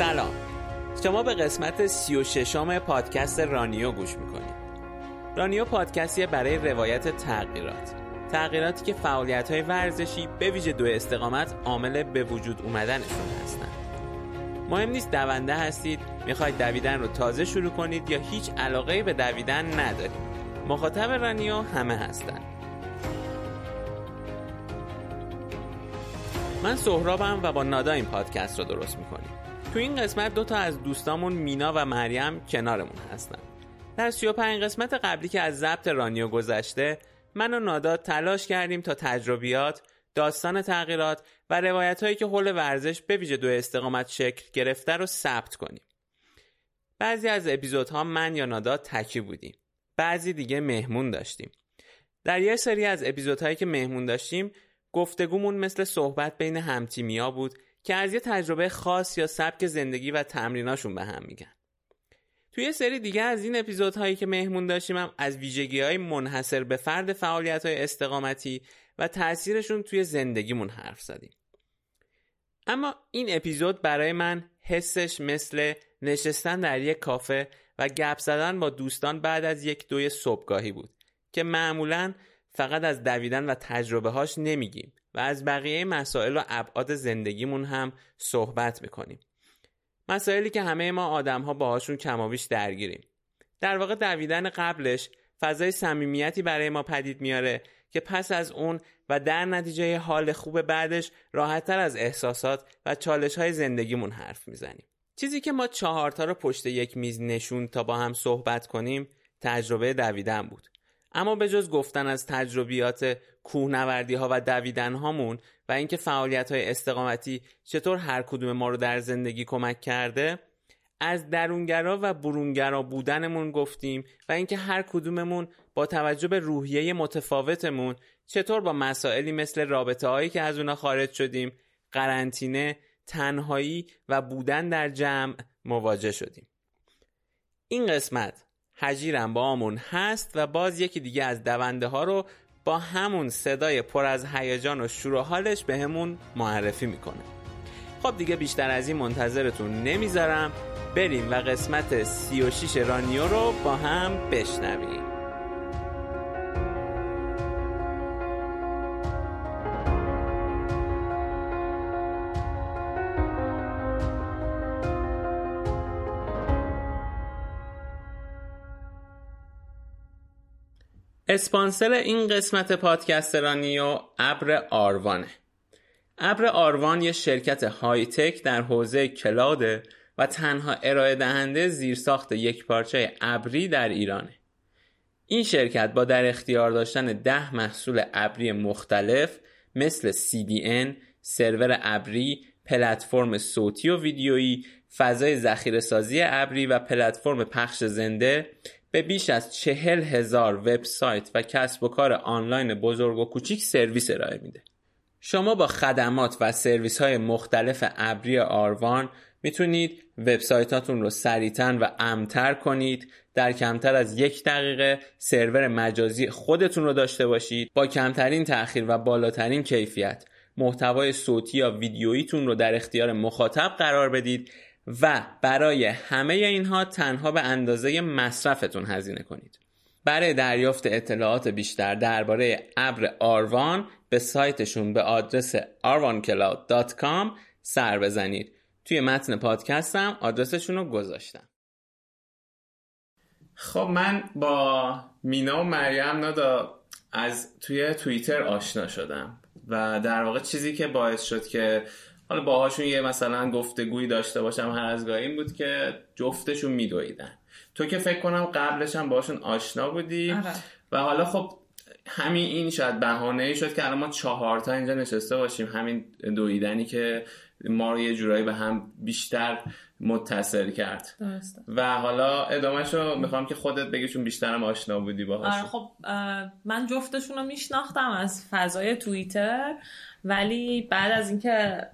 سلام. شما به قسمت سی و ششم پادکست رانیو گوش می‌کنید. رانیو پادکستیه برای روایت تغییرات. تغییراتی که فعالیت های ورزشی به ویژه دو استقامت عامل به وجود اومدنشون هستن. مهم نیست دونده هستید می‌خواید دویدن رو تازه شروع کنید یا هیچ علاقه به دویدن ندارید. مخاطب رانیو همه هستن. من سهرابم و با نادا این پادکست رو درست می‌کنیم. تو این قسمت دو تا از دوستامون مینا و مریم کنارمون هستن. در 35 قسمت قبلی که از ضبط رانیو گذشته من و نادا تلاش کردیم تا تجربیات داستان تغییرات و روایت هایی که حول ورزش به ویژه دو استقامت شکل گرفته رو ثبت کنیم. بعضی از اپیزودها من یا نادا تکی بودیم. بعضی دیگه مهمون داشتیم. در یه سری از اپیزودهایی که مهمون داشتیم گفتگومون مثل صحبت بین همتیمیا بود که از یه تجربه خاص یا سبک زندگی و تمریناشون به هم میگن. توی سری دیگه از این اپیزودهایی که مهمون داشتیم هم از ویژگی های منحصر به فرد فعالیت های استقامتی و تاثیرشون توی زندگیمون حرف زدیم. اما این اپیزود برای من حسش مثل نشستن در یک کافه و گپ زدن با دوستان بعد از یک دوی صبحگاهی بود که معمولا فقط از دویدن و تجربه هاش نمیگیم. و از بقیه مسائل و ابعاد زندگیمون هم صحبت می‌کنیم. مسائلی که همه ما آدم ها باهاشون کمابیش درگیریم. در واقع دویدن قبلش فضای صمیمیتی برای ما پدید میاره که پس از اون و در نتیجه حال خوب بعدش راحتتر از احساسات و چالش های زندگیمون حرف می‌زنیم. چیزی که ما چهارتا رو پشت یک میز نشون تا با هم صحبت کنیم تجربه دویدن بود. اما به جز گفتن از تجربیات کوهنوردی ها و دویدن هامون و اینکه فعالیت های استقامتی چطور هر کدوم ما رو در زندگی کمک کرده از درونگرا و برونگرا بودنمون گفتیم و اینکه هر کدوممون با توجه به روحیه متفاوتمون چطور با مسائلی مثل رابطه هایی که از اونا خارج شدیم قرنطینه تنهایی و بودن در جمع مواجه شدیم. این قسمت هجیرم با آمون هست و باز یکی دیگه از دونده ها رو با همون صدای پر از هیجان و شور و حالش به همون معرفی می‌کنه. خب دیگه بیشتر از این منتظرتون نمی‌ذارم. بریم و قسمت 36 رانیو رو با هم بشنویم. اسپانسر این قسمت پادکست رانیو ابر آروانه. ابر آروان یه شرکت های تک در حوزه کلاده و تنها ارائه دهنده زیرساخت یک پارچه ابری در ایرانه. این شرکت با در اختیار داشتن ده محصول ابری مختلف مثل CDN، سرور ابری، پلتفرم صوتی و ویدیویی، فضای ذخیره سازی ابری و پلتفرم پخش زنده به بیش از چهل هزار وبسایت و کسب و کار آنلاین بزرگ و کوچیک سرویس ارائه میده. شما با خدمات و سرویس های مختلف ابری آروان می‌تونید وبسایتاتون رو سریعتر و امتر کنید. در کمتر از یک دقیقه سرور مجازی خودتون رو داشته باشید. با کمترین تأخیر و بالاترین کیفیت محتوای صوتی یا ویدیوییتون رو در اختیار مخاطب قرار بدید. و برای همه اینها تنها به اندازه مصرفتون هزینه کنید. برای دریافت اطلاعات بیشتر درباره ابر آروان به سایتشون به آدرس arvancloud.com سر بزنید. توی متن پادکستم آدرسشون رو گذاشتم. خب من با مینا و مریم نادا از توی توییتر آشنا شدم و در واقع چیزی که باعث شد که حالا باهاشون یه مثلا گفتگویی داشته باشم هر از گاهی این بود که جفتشون میدویدن. تو که فکر کنم قبلش هم باشون آشنا بودی. آره. و حالا خب همین این شاید بهانه ای شد که الان ما چهار تا اینجا نشسته باشیم. همین دویدنی که ما رو یه جورایی به هم بیشتر متصل کرد. درسته. و حالا ادامهش رو می‌خوام که خودت بگی چون بیشترم آشنا بودی آره باهاشون خب من جفتشون رو میشناختم از فضای توییتر ولی بعد از اینکه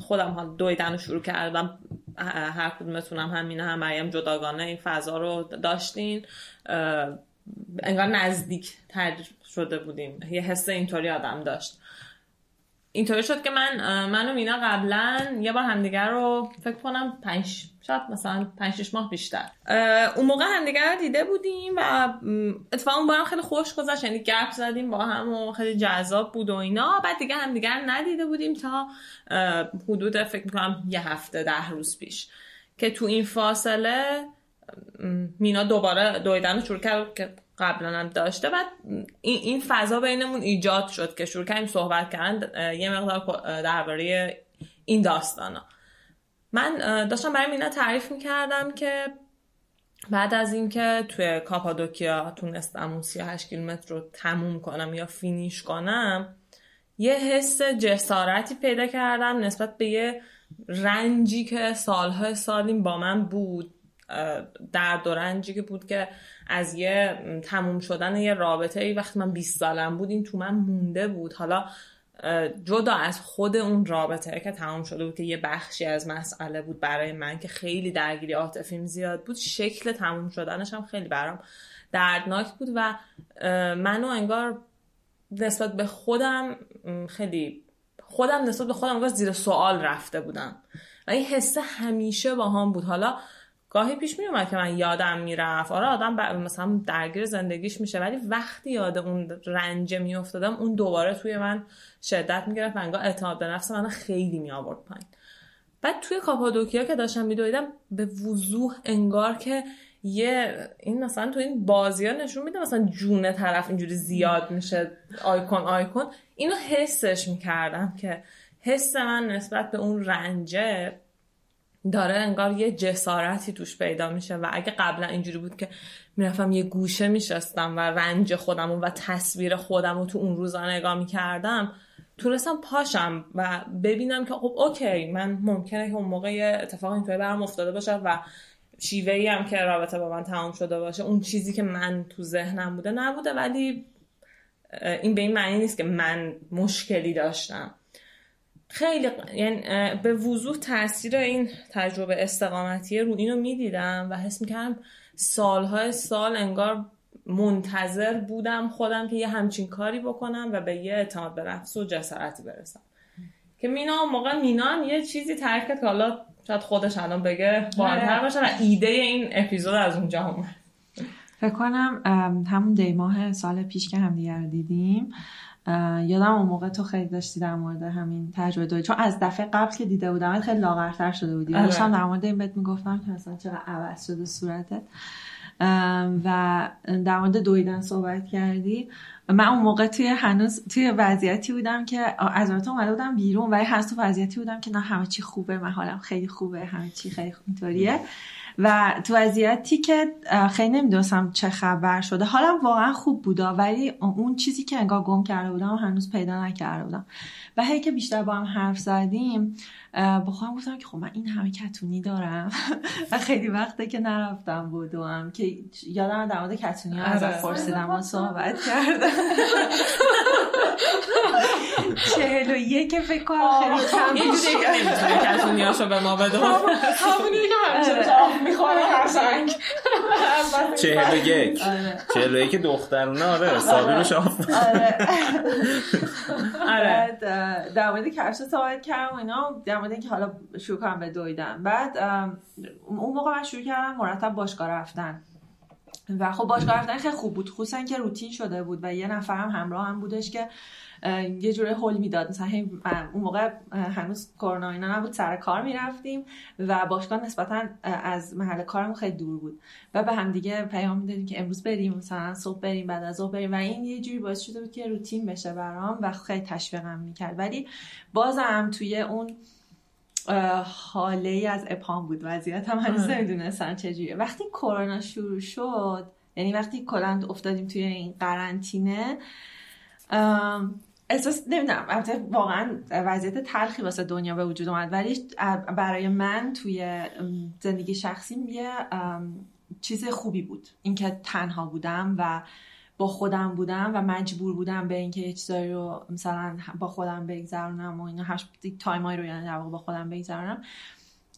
خودم ها دویدن رو شروع کردم. هر کدومتونم همین هم مریم جداگانه این فضا رو داشتین. انگار نزدیک تر شده بودیم. یه حس اینطوری آدم داشت. اینطوری شد که من من و مینا قبلا یه بار همدیگر رو فکر کنم پنج شاید مثلا پنج شش ماه بیشتر. اون موقع همدیگر رو دیده بودیم و اتفاقا اون بارم خیلی خوش گذشت یعنی گپ زدیم با هم و خیلی جذاب بود و اینا. بعد دیگه همدیگر ندیده بودیم تا حدود فکر می‌کنم یه هفته ده روز پیش. که تو این فاصله مینا دوباره دویدن رو شروع کرد قبلا هم داشته. بعد این, فضا بینمون ایجاد شد که شروع کردیم صحبت کردن. یه مقدار درباره این داستانا. من داشتم برای مینا تعریف می‌کردم که بعد از اینکه توی کاپادوکیا تونستم اون 38 کیلومتر رو تموم کنم یا فینیش کنم یه حس جسارتی پیدا کردم نسبت به یه رنجی که سالهای سالیم با من بود. درد و رنجی که بود که از یه تموم شدن یه رابطه ای وقتی من 20 سالم بود این تو من مونده بود. حالا جدا از خود اون رابطه که تمام شده بود که یه بخشی از مسئله بود برای من که خیلی درگیری عاطفیم زیاد بود شکل تموم شدنش هم خیلی برام دردناک بود و منو انگار نسبت به خودم خیلی خودم نسبت به خودم انگار زیر سوال رفته بودم. و این حسه همیشه با هم بود. حالا گاهی پیش می اومد که من یادم می‌رفت. آره آدم مثلا درگیر زندگیش میشه ولی وقتی یاد اون رنج میافتادم اون دوباره توی من شدت می‌گرفت انگار اعتماد به نفس من خیلی می آورد پایین. بعد توی کاپادوکیا که داشتم میدویدم به وضوح انگار که یه این مثلا تو این بازی ها نشون میده مثلا جون طرف اینجوری زیاد میشه آیکون آیکون. اینو حسش می‌کردم که حس من نسبت به اون رنجه داره انگار یه جسارتی توش پیدا میشه و اگه قبلا اینجوری بود که می‌رفتم یه گوشه میشستم و رنج خودم و تصویر خودم رو تو اون روزا نگاه می‌کردم تونستم پاشم و ببینم که خب اوکی من ممکنه که اون موقع یه اتفاق اینطوری برام افتاده باشه و شیوه هم که رابطه با من تمام شده باشه اون چیزی که من تو ذهنم بوده نبوده ولی این به این معنی نیست که من مشکلی داشتم. خیلی یعنی به وضوح تاثیر این تجربه استقامتی رو اینو می‌دیدم و حس می‌کردم سالهای سال انگار منتظر بودم خودم که یه همچین کاری بکنم و به یه اعتماد به نفس و جسارتی برسم که مینا موقع مینا یه چیزی ترک که حالا شاید خودش الان بگه بالاتر آره. باشه و ایده این اپیزود از اونجا اومد فکر کنم همون دیماه سال پیش که هم دیگر دیدیم یادم اون موقع تو خیلی داشتی در مورد همین تجربه دوی چون از دفعه قبل که دیده بودم خیلی لاغرتر شده بودی. آره. داشتم در مورد این بهت می‌گفتم که مثلا چقدر عوض شده صورتت. و در مورد دویدن صحبت کردی. من اون موقع توی هنوز توی وضعیتی بودم که از رابطه اومده بودم بیرون ولی هنوز تو وضعیتی بودم که نه همه چی خوبه من حالم خیلی خوبه همه چی خیلی اینطوریه. و تو وضعیتی که خیلی نمی‌دونستم چه خبر شده. حالا واقعا خوب بودا ولی اون چیزی که انگار گم کرده بودم هنوز پیدا نکرده بودم. و هی که بیشتر با هم حرف زدیم با خودم گفتم که خب من این همه کتونی دارم و خیلی وقته که نرفتم بودم که یادم در مورد کتونی ها ازت آره. پرسیدم و صحبت کردم. چهل و یک فکر کنم خیلی کم نمی‌تونه کتونی هاشو به ما بده. همونی که همیشه آره. می‌خوره قشنگ چهل و یک. آره. چهل و یک دخترونه آره. سابی رو شاف آره. در مورد کرش صحبت کردم اینا در مورد اینکه حالا شروع کنم به دویدن. بعد اون موقع من شروع کردم مرتب باشگاه رفتن. و خب باشگاه رفتن خیلی خوب بود. خصوصا که روتین شده بود و یه نفر هم همراه هم بودش که یه جوره هول می‌داد. مثلا اون موقع هنوز کرونا اینا نبود سر کار می‌رفتیم و باشگاه نسبتا از محل کارمون خیلی دور بود. و به هم دیگه پیام می‌دادیم که امروز بریم مثلا صبح بریم بعد از ظهر بریم. و این یه جوری باعث شده بود که روتین بشه برام و خیلی تشویقم می‌کرد. ولی بازم توی اون حاله ای از ابهام بود. وضعیت هم هنوز نمی‌دونستن چجوریه. وقتی کرونا شروع شد یعنی وقتی کلند افتادیم توی این قرنطینه احساس نمی‌دونم البته واقعا وضعیت تلخی واسه دنیا به وجود اومد. ولی برای من توی زندگی شخصی یه چیز خوبی بود. اینکه تنها بودم و با خودم بودم و مجبور بودم به اینکه یه چیزایی رو مثلا با خودم بگذرونم و اینا هشت تایمایی رو یعنی در با خودم بگذرونم.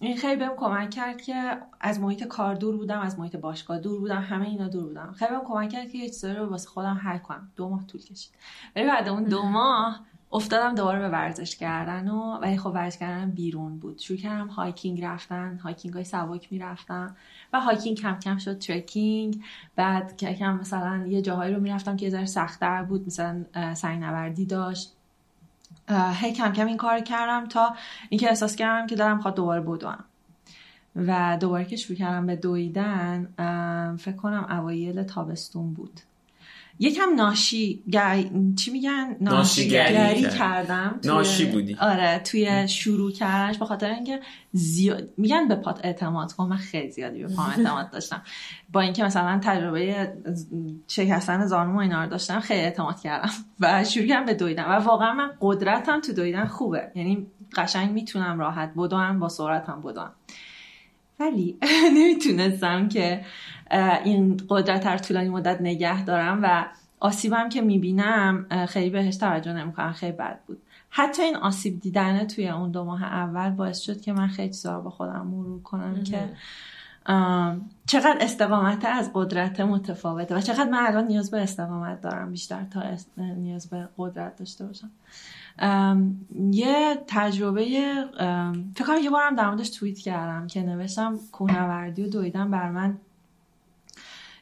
این خیلی بهم کمک کرد که از محیط کار دور بودم از محیط باشگاه دور بودم همه اینا دور بودم. خیلی بهم کمک کرد که یه چیزایی رو واسه خودم حل کنم. دو ماه طول کشید. ولی بعد اون دو ماه افتادم دوباره به ورزش کردن و ولی خب ورزش کردن بیرون بود. شروع کردم hiking رفتن hiking های سبک می‌رفتم. و hiking کم کم شد trekking بعد کم مثلا یه جاهایی رو می‌رفتم که یه ذره سختتر بود مثلا سنگ نوردی داشت. هی کم کم این کار کردم تا اینکه احساس کردم که دلم می‌خواد دوباره بدوم. و دوباره که شروع کردم به دویدن فکر کنم اوایل تابستون بود. یکم ناشی چی میگن؟ ناشیگری کردم توی... ناشی بودی. آره توی شروع کردنش به خاطر اینکه زیاد میگن به پات اعتماد کن. من خیلی زیادی به پام اعتماد داشتم. با اینکه مثلا تجربه شکستن زانو اینا رو داشتم خیلی اعتماد کردم و شروع کردم به دویدن. و واقعا من قدرتم تو دویدن خوبه. یعنی قشنگ می‌تونم راحت بدوم با سرعتم بدوم. ولی نمی‌تونستم که این قدرت در طولانی مدت نگه دارم و آسیبم که می‌بینم خیلی بهش توجه نمی‌کنم. خیلی بد بود. حتی این آسیب دیدنه توی اون دو ماه اول باعث شد که من خیلی چیزا با خودم مرور کنم که چقدر استقامت از قدرت متفاوته و چقدر من الان نیاز به استقامت دارم بیشتر تا نیاز به قدرت داشته باشم. یه تجربه فکر کنم یه بارم در موردش توییت کردم که نوشتم کوهنوردی و دویدن بر من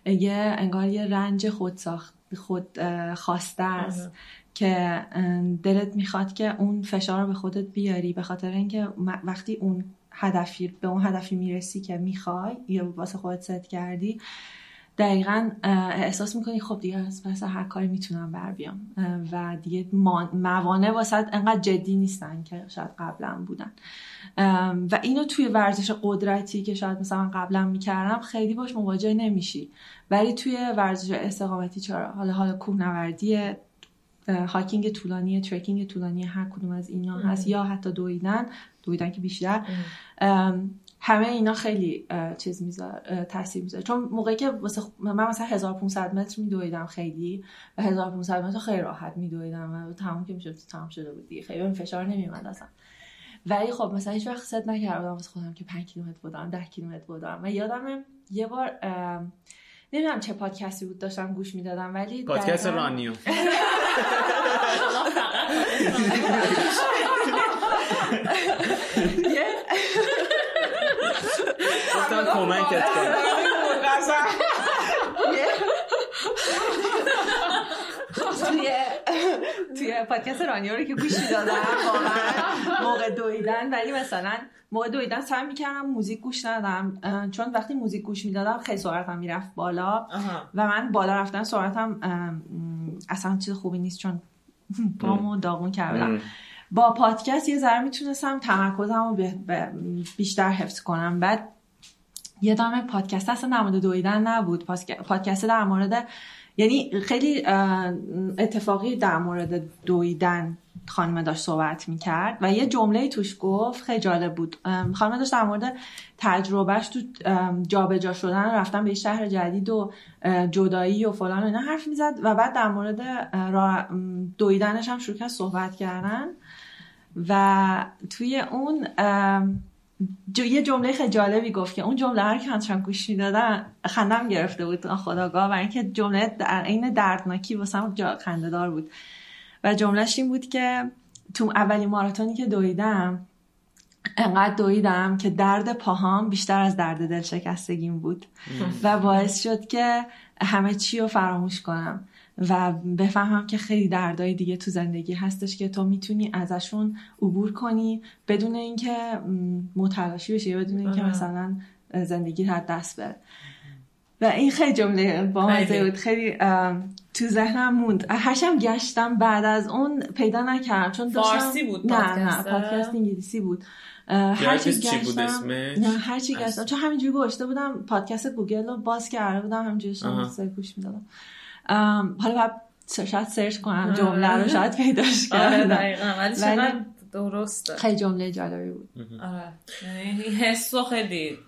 یه انگار یه رنج خود ساخت خود خواسته است که دلت می‌خواد که اون فشار رو به خودت بیاری به خاطر اینکه وقتی اون هدفی به اون هدفی می‌رسی که می‌خوای یا واسه خودت ست کردی دقیقا احساس می‌کنی خب دیگه از پس هر کاری می‌تونم بر بیام. و دیگه موانع واسه انقدر جدی نیستن که شاید قبلا بودن. و اینو توی ورزش قدرتی که شاید مثلا قبلا می‌کردم خیلی باش مواجه نمیشی. ولی توی ورزش استقامتی چرا؟ حالا حالا کوهنوردی هاکینگ طولانی ترکینگ طولانی هر کدوم از اینا هست. یا حتی دویدن دویدن که بیشتر. همه اینا خیلی چیز می‌ذاره تاثیر می‌ذاره چون موقعی که واسه من مثلا 1500 متر میدویدم خیلی و 1500 متر خیلی راحت میدویدم و تمام که می‌شد تمام شده بود دیگه خیلی فشار نمیومد اصلا ولی خب مثلا هیچ وقت ست نکردم واسه خودم که 5 کیلومتر بودم 10 کیلومتر بودم و یادم یه بار نمی‌دونم چه پادکستی بود داشتم گوش می‌دادم ولی پادکست رانیو گفتم کمکت کنم توی توی پادکست رانیو رو که گوش می‌دادم موقع دویدن ولی مثلا موقع دویدن سعی می‌کردم موزیک گوش ندادم چون وقتی موزیک گوش می‌دادم خیلی سرعتم می‌رفت بالا و من بالا رفتن سرعتم اصلا چیز خوبی نیست چون پامو داغون کردم با پادکست یه ذره می‌تونستم تمرکزم رو بیشتر حفظ کنم بعد یه دامه پادکست اصلا در مورد دویدن نبود. پادکست در مورد یعنی خیلی اتفاقی در مورد دویدن خانم داشت صحبت می‌کرد و یه جمله توش گفت خیلی جالب بود. خانم داشت در مورد تجربهش تو جابجا شدن رفتن به شهر جدید و جدایی و فلان و اینا حرف می‌زد و بعد در مورد دویدنش هم شروع کرد صحبت کردن و توی اون یه جمله خیلی جالبی گفت که اون جمله هر که من گوش می‌دادن خندم گرفته بود خداگاه. و اینکه جمله در عین دردناکی واسم جا خنده بود. و جملهش این بود که تو اولین ماراتونی که دویدم انقدر دویدم که درد پاهام بیشتر از درد دل شکستگیم بود و باعث شد که همه چی رو فراموش کنم. و بفهمم که خیلی دردای دیگه تو زندگی هستش که تو می‌تونی ازشون عبور کنی بدون اینکه متلاشی بشی بدون اینکه مثلا زندگی از دست بره و این خیلی جمله با بود خیلی. تو ذهنم موند. هرشم گشتم بعد از اون پیدا نکردم چون فارسی بود نه نه پادکست. انگلیسی بود. هرچی گشتم نه هرچی گشتم. چون همینجوری گوشته بودم پادکست گوگل رو باز کرده بودم همینجوری شما گوش می‌دادم. حالا باید شاید سرچ کنم جمله رو شاید پیداش آره، کردم. ولی چقدر درسته. خیلی جمله جالبی بود. آره. یعنی حس خیلی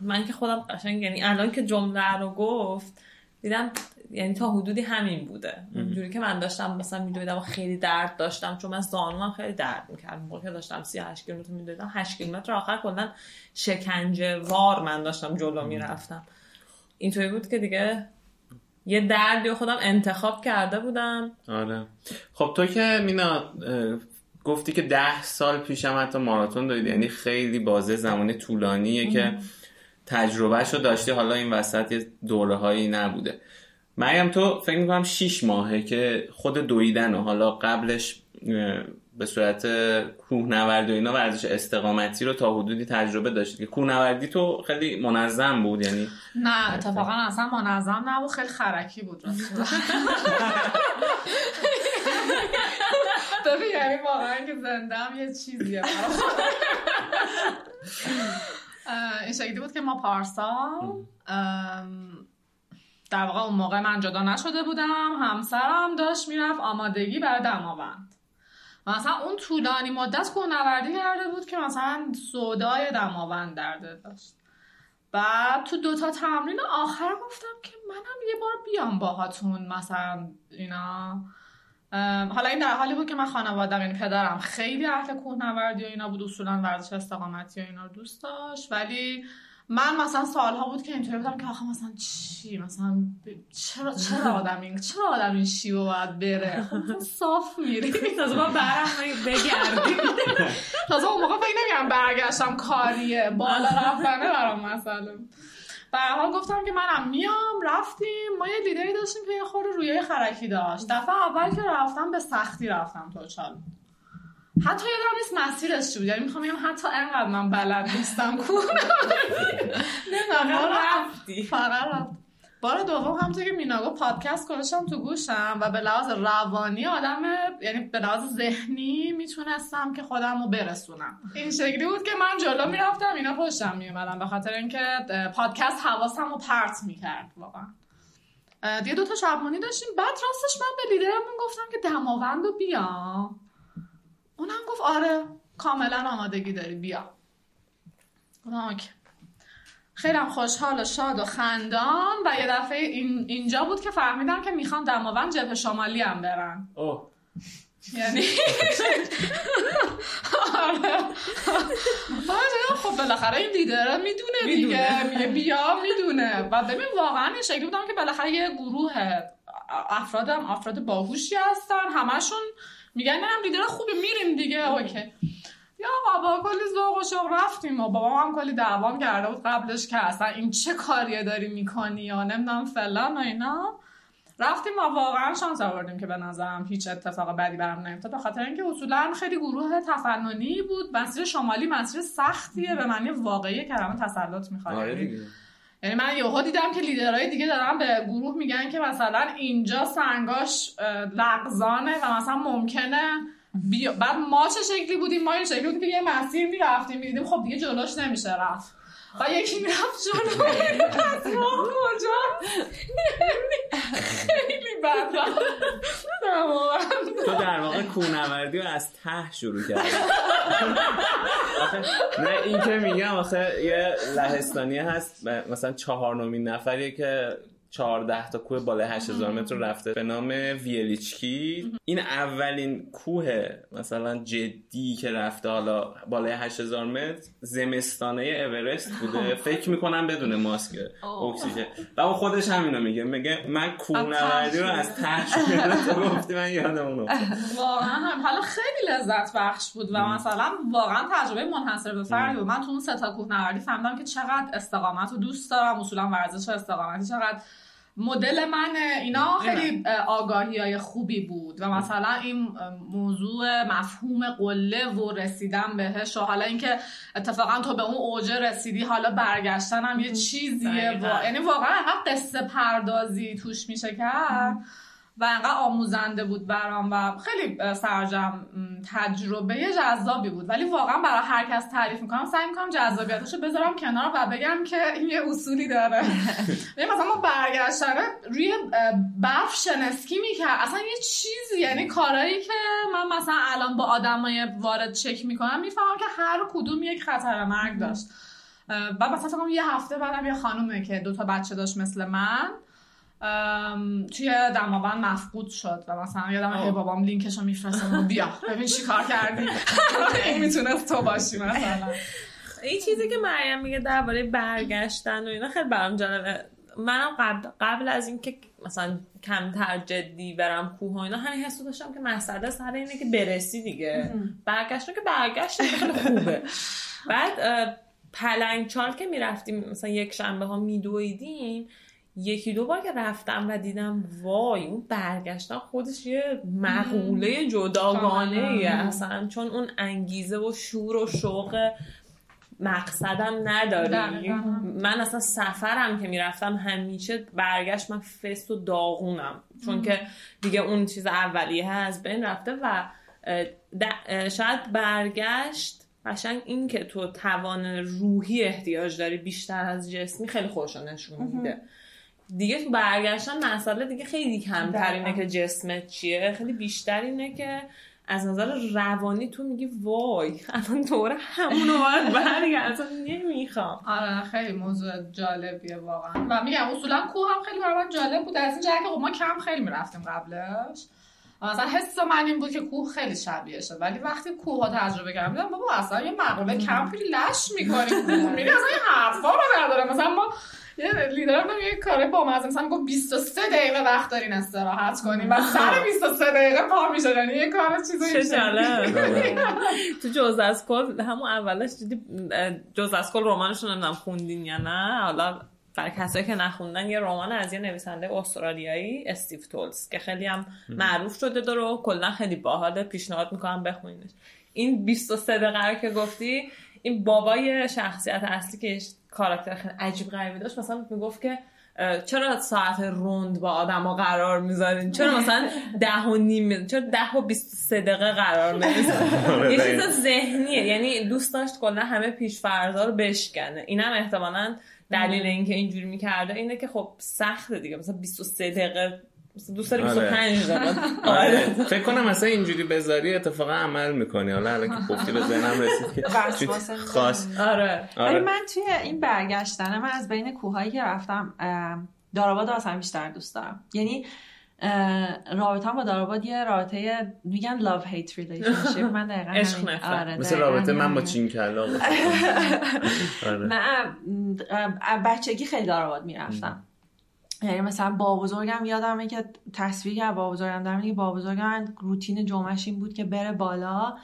من که خودم قشنگ یعنی الان که جمله رو گفت دیدم یعنی تا حدودی همین بوده. اونجوری که من داشتم مثلا میدویدم و خیلی درد داشتم چون من زانوام خیلی درد می‌کرد. موقع که داشتم 38 کیلومتر میدویدم 8 کیلومتر آخر کلا شکنجه وار من داشتم جلو می‌رفتم. اینطوری بود که دیگه یه دردی خودم انتخاب کرده بودم. آره. خب تو که مینا گفتی که ده سال پیشم حتی ماراتون دویدی یعنی خیلی بازه زمانی طولانیه که تجربهش رو داشتی. حالا این وسط یه دوره هایی نبوده. مریم تو فکر می‌کنم شیش ماهه که خود دویدن و حالا قبلش به صورت کوهنوردی و اینا ورزش استقامتی رو تا حدودی تجربه داشتی. که کوهنوردی تو خیلی منظم بود یعنی نه اتفاقا اصلا منظم نبود خیلی خرکی بود. راستش. ببین یعنی واقعا که زندم یه چیزیه. این شکلی بود که ما پارسا ام، در واقع اون موقع من جدا نشده بودم همسرم داشت می‌رفت آمادگی برای دماوند. مثلا اون طولانی مدت کوهنوردی کرده بود که مثلا سودای دماوند در دل داشت. بعد تو دوتا تمرین آخر گفتم که منم یه بار بیام باهاتون مثلا اینا حالا این در حالی بود که من خانوادم یعنی پدرم خیلی اهل کوهنوردی و اینا بود اصولا ورزش استقامتی و اینا رو دوست داشت. ولی من مثلا سالها بود که اینطوری بودم که آخه مثلا چی؟ مثلا ب- چرا چرا آدم این چرا آدم این شیوه باید بره؟ خب مثلا صاف میری. تازه ما برم بگردیم. تازه اون موقع فکر نمی‌کردم برگشتم کاریه بالا رفتنه برام مسئله به حال گفتم که منم میام رفتیم. ما یه لیدری داشتیم که یه خورده رویه خرکی داشت. دفعه اول که رفتم به سختی رفتم توچال حتی یادم نیست مسیرش چی بود. یعنی می‌خوام بگم حتی انقدر من بلد نیستم. نمی‌دونم رفتی. فقط رفت. بار دوم همونطور که مینا گفت پادکست گذاشتم تو گوشم و به لحاظ روانی آدم یعنی به لحاظ ذهنی می‌تونستم که خودم رو برسونم. این شکلی بود که من جلو می‌رفتم اینا پشتم میومدم به خاطر اینکه پادکست حواسم رو پرت می‌کرد واقعا. دیگه دوتا شبمانی داشتیم. بعد راستش من به لیدرمون گفتم که دماوند رو بیام اونم گفت آره کاملا آمادگی داری بیا. اوکی. خیلی خوشحال و شاد و خندان و یه دفعه این اینجا بود که فهمیدم که می‌خوان دماوند جبهه شمالی هم برن اوه. یعنی آره. دیدم خب بالاخره این لیدره می‌دونه دیگه. میگه بیا می‌دونه. و ببین واقعا این شکلی بودم که بالاخره یه گروه افرادم افراد باهوشی هستن. همشون میگن نه هم لیدر خوبه میریم دیگه. اوکی. یا آقا با کلی ذوق و شوق رفتیم. و بابا هم کلی دعوام کرده بود قبلش که اصلا این چه کاریه داری می‌کنی یا نمی‌دونم فلان و اینا. رفتیم و واقعا شانس آوردیم که به نظرم هیچ اتفاق بدی برام نیفتاد. به خاطر اینکه اصولا خیلی گروه تفننی بود. مسیر شمالی مسیر سختیه. به معنی واقعی کلمه تسلط می‌خواد. آره دیگه. یعنی من یهو دیدم که لیدرهای دیگه دارن به گروه میگن که مثلا اینجا سنگاش لغزانه و مثلا ممکنه بیا بعد ما چه شکلی بودیم؟ ما این شکلی بودیم که یه مسیر می‌رفتیم می‌دیدیم خب دیگه جلوش نمیشه رفت. و یکی می‌رفت جلو. از راه کجا؟ خیلی بد. تو در واقع کوهنوردی رو از ته شروع کردی. آخه نه این که میگم آخه یه لهستانی هست مثلا چهارمین نفریه که 14 تا کوه بالای 8000 متر رفته. به نام ویلیچکی. این اولین کوه مثلا جدی که رفته حالا بالای 8000 متر زمستانه اورست بوده. فکر می‌کنم بدون ماسک اکسیژن. و اون خودش همینو میگه. میگه من کوهنوردی رو از ته. تو گفتی من یادم واقعا حالا خیلی لذت بخش بود و مثلا واقعا تجربه منحصر به فردی بود. من تو اون سه تا کوهنوردی فهمیدم که چقدر استقامت رو دوست دارم. اصولا ورزش استقامتی چقدر مدل منه اینا خیلی آگاهی های خوبی بود و مثلا این موضوع مفهوم قله و رسیدن بهش و حالا اینکه اتفاقا تو به اون اوجه رسیدی حالا برگشتن هم یه چیزیه و... یعنی واقعا انقدر قصه پردازی توش میشه کرد و انقدر آموزنده بود برام و خیلی سرجم تجربه جذابی بود. ولی واقعا برای هر کس تعریف می‌کنم سعی می‌کنم جذابیتش رو بذارم کنار و بگم که این یه اصولی داره. ببین مثلا ما برگشتنه روی برف شنسکی می‌کرد. اصلا یه چیزی یعنی کارایی که من مثلا الان با آدمای وارد چک می‌کنم می‌فهمم که هر کدوم یک خطر مرگ داشت. و مثلا یه هفته بعدم یه خانومه که دو تا بچه داشت مثل من. توی دماوند مفقود شد و مثلا یادم هی بابام لینکشو میفرستم بیا ببین چی کار کردی. این می‌تونست تو باشی مثلا. این چیزی که مریم میگه درباره برگشتن و اینا خیلی برام جالبه. منم قبل, قبل از اینکه مثلا کمتر جدی برم کوه و اینا همین حسو داشتم که مسئله سر اینه که برسی دیگه. برگشت که برگشت خیلی خوبه. بعد پلنگ چال که می‌رفتیم مثلا یک شنبه ها میدویدیم یکی دو بار که رفتم و دیدم وای اون برگشتن خودش یه مقوله جداگانه ایه اصلا. چون اون انگیزه و شور و شوق مقصدم نداری. من اصلا سفرم که می‌رفتم همیشه برگشت من فست و داغونم. چون که دیگه اون چیز اولیه از بین رفته و شاید برگشت قشنگ این که تو توان روحی احتیاج داری بیشتر از جسمی خیلی خوش نشون میده. دیگه تو برگشتن مسئله دیگه خیلی کمتر اینه که جسمت چیه. خیلی بیشتر اینه که از نظر روانی تو میگی وای الان دوره همونو باید برگرد. نمی‌خوام. آره خیلی موضوع جالبیه واقعا. و میگم اصولا کوه هم خیلی برای من جالب بود. از این که خب ما کم خیلی می‌رفتیم قبلش. مثلا حس من این بود که کوه خیلی شبیه شد ولی وقتی کوه ها تجربه کردم بابا اصلا یه مقوله کمپی لش می‌کنیم. کوه میری اصلا این حرفا رو نداره مثلا ما یه لیدر یه کار با مزه مثلا گفت 23 دقیقه وقت دارین استراحت کنیم و سر 23 دقیقه پا میشه یعنی یه کار چیزی تو جز از کل همون اولش دیدی جز از کل رمانشون نمی‌دونم خوندین یا نه. حالا برای کسایی که نخوندن یه رمان از یه نویسنده استرالیایی استیو تولز که خیلی هم معروف شده داره و کلا خیلی باحال پیشنهاد می‌کنم بخونینش. این 23 دقیقه که گفتی این بابای شخصیت اصلی که کاراکتر خیلی عجیب غریبی داشت. مثلا می‌گفت که چرا ساعت روند با آدما قرار می‌ذارین؟ چرا مثلا ده و نیم چرا ده و بیست سه دقیقه قرار می‌ذارین؟ یه چیز ذهنیه. یعنی دوست داشت کلا همه پیش فرضا رو بشکنه. اینم احتمالا دلیل اینکه اینجوری می‌کرده اینه که خب سخته دیگه. مثلا 23 دقیقه دوست داری 25 دقیقه آره. فکر کنم مثلا اینجوری بذاری اتفاقا عمل می‌کنی. حالا الان که گفتی به ذهنم رسید که خاص. آره. ولی من توی این برگشتن من از بین کوههایی که رفتم داراباد اصلا بیشتر دوست دارم. یعنی رابطه با داراباد یه رابطه میگن love hate relationship. من دقیقا عشق آره مثل رابطه من با چینکلا من بچگی خیلی داراباد می‌رفتم. یعنی مثلا با بزرگم یادمه که تصویری از با بزرگم دارم که با بزرگم روتین جمعش این بود که بره بالا.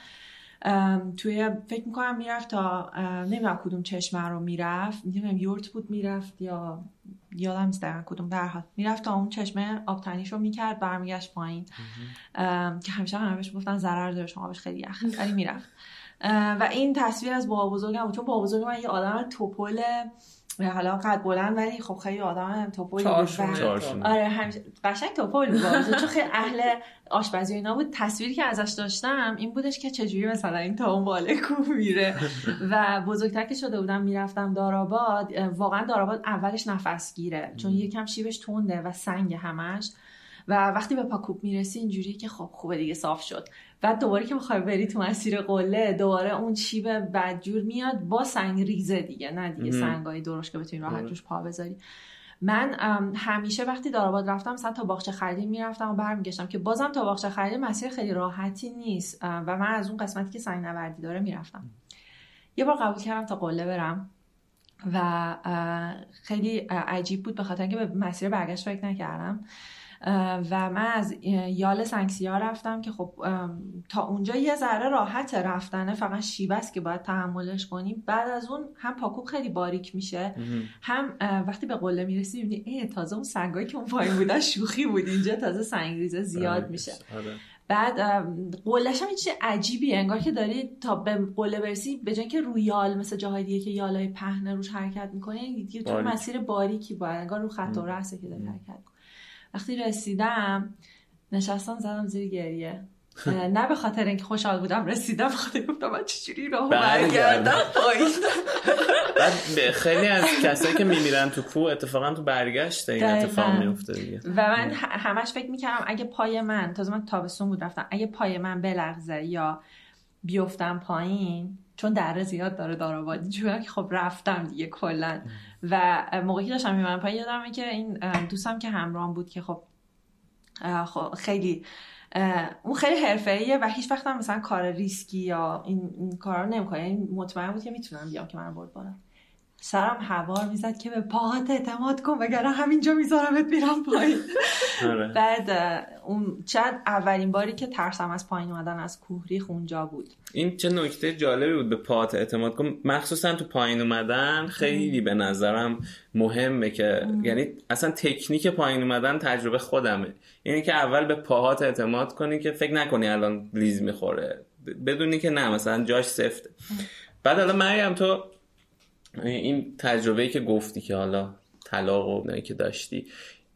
توی فکر می‌کنم می‌رفت تا نمی‌دونم کدوم چشمه رو می‌رفت. نمی‌دونم یورت بود می‌رفت یا یادم نیست دقیقا کدوم در حال. می‌رفت تا اون چشمه آبتنیش رو می‌کرد برمیگشت پایین. که همیشه همه بهش گفتن ضرر داره شما بهش خیلی یخ. ولی می‌رفت. و این تصویر از بابا بزرگم چون بابا بزرگ من یه آدم توپل حالا قد بلند ولی خب خیلی آدم توپل آره همیشه قشنگ توپل بود. چون خیلی اهل آشپزی اینا بود. تصویری که ازش داشتم این بودش که چجوری مثلا این تا اون باله کو میره. و بزرگتر که شده بودم می‌رفتم داراباد. واقعا داراباد اولش نفس گیره چون یکم شیبش تونده و سنگ همش. و وقتی به پاکوب می‌رسی اینجوری که خب خوبه دیگه صاف شد. بعد دوباره که بخوای بری تو مسیر قله دوباره اون چیب بدجور میاد با سنگ ریزه دیگه نه دیگه سنگای درشت که بتونی راحت روش پا بذاری. من همیشه وقتی داراباد رفتم مثلا تا باغچه خریدی می‌رفتم و برمیگشتم که بازم تا باغچه خریدی مسیر خیلی راحتی نیست. و من از اون قسمتی که سنگ نوردی داره می‌رفتم. یه بار قبول کردم تا قله برم و خیلی عجیب بود به خاطر اینکه به مسیر برگشت فکر نکردم. و من از یال سنگسیا رفتم که خب تا اونجا یه ذره راحت رفتنه. فقط شیبه است که باید تحملش کنیم. بعد از اون هم پاکوب خیلی باریک میشه. هم وقتی به قله می‌رسی می‌بینی ای تازه اون سنگایی که اون پایین بودن شوخی بود. اینجا تازه سنگریزه زیاد میشه. بعد قلش هم چیز عجیبی. انگار که داری تا به قله برسی به جای که روی یال مثل جاهای دیگه که یالای پهنه روش حرکت می‌کنه تو مسیر باریکی باید انگار رو خط و رأسه که داری حرکت وقتی رسیدم نشستم زدم زیر گریه. نه به خاطر اینکه خوشحال بودم رسیدم. خاطر گفتم من چجوری راه برگردم؟ بعد خیلی از کسایی که میمیرن تو کوه اتفاقا تو برگشت این اتفاق میفته دیگه. و من همش فکر می‌کردم اگه پای من تازه من تابستون بود رفتم. اگه پای من بلغزه یا بیفتم پایین چون دره زیاد داره دارابادی که خب رفتم دیگه کلا. و موقعی که داشتم میمونم پایین یادمه که این دوستم که همراهم بود که خب خیلی اون خیلی حرفه‌ایه و هیچ وقت هم مثلا کار ریسکی یا این, این کارا نمی‌کنه. یعنی مطمئن بود که می‌تونم بیام که من برد بالا. سرم هوار می‌زد که به پاهات اعتماد کن وگرنه همینجا میذارمت میرم پایین. آره. بعد اون شاید اولین باری که ترسم از پایین اومدن از کوهریخ اونجا بود. این چه نکته جالبی بود به پات اعتماد کن. مخصوصا تو پایین اومدن خیلی به نظرم مهمه که یعنی اصلا تکنیک پایین اومدن تجربه خودمه. یعنی که اول به پاهات اعتماد کنی که فکر نکنی الان لیز می‌خوره. بدونی که نه مثلا جاش سفته. بعد حالا مریم تو این تجربه که گفتی که حالا طلاق و اونایی که داشتی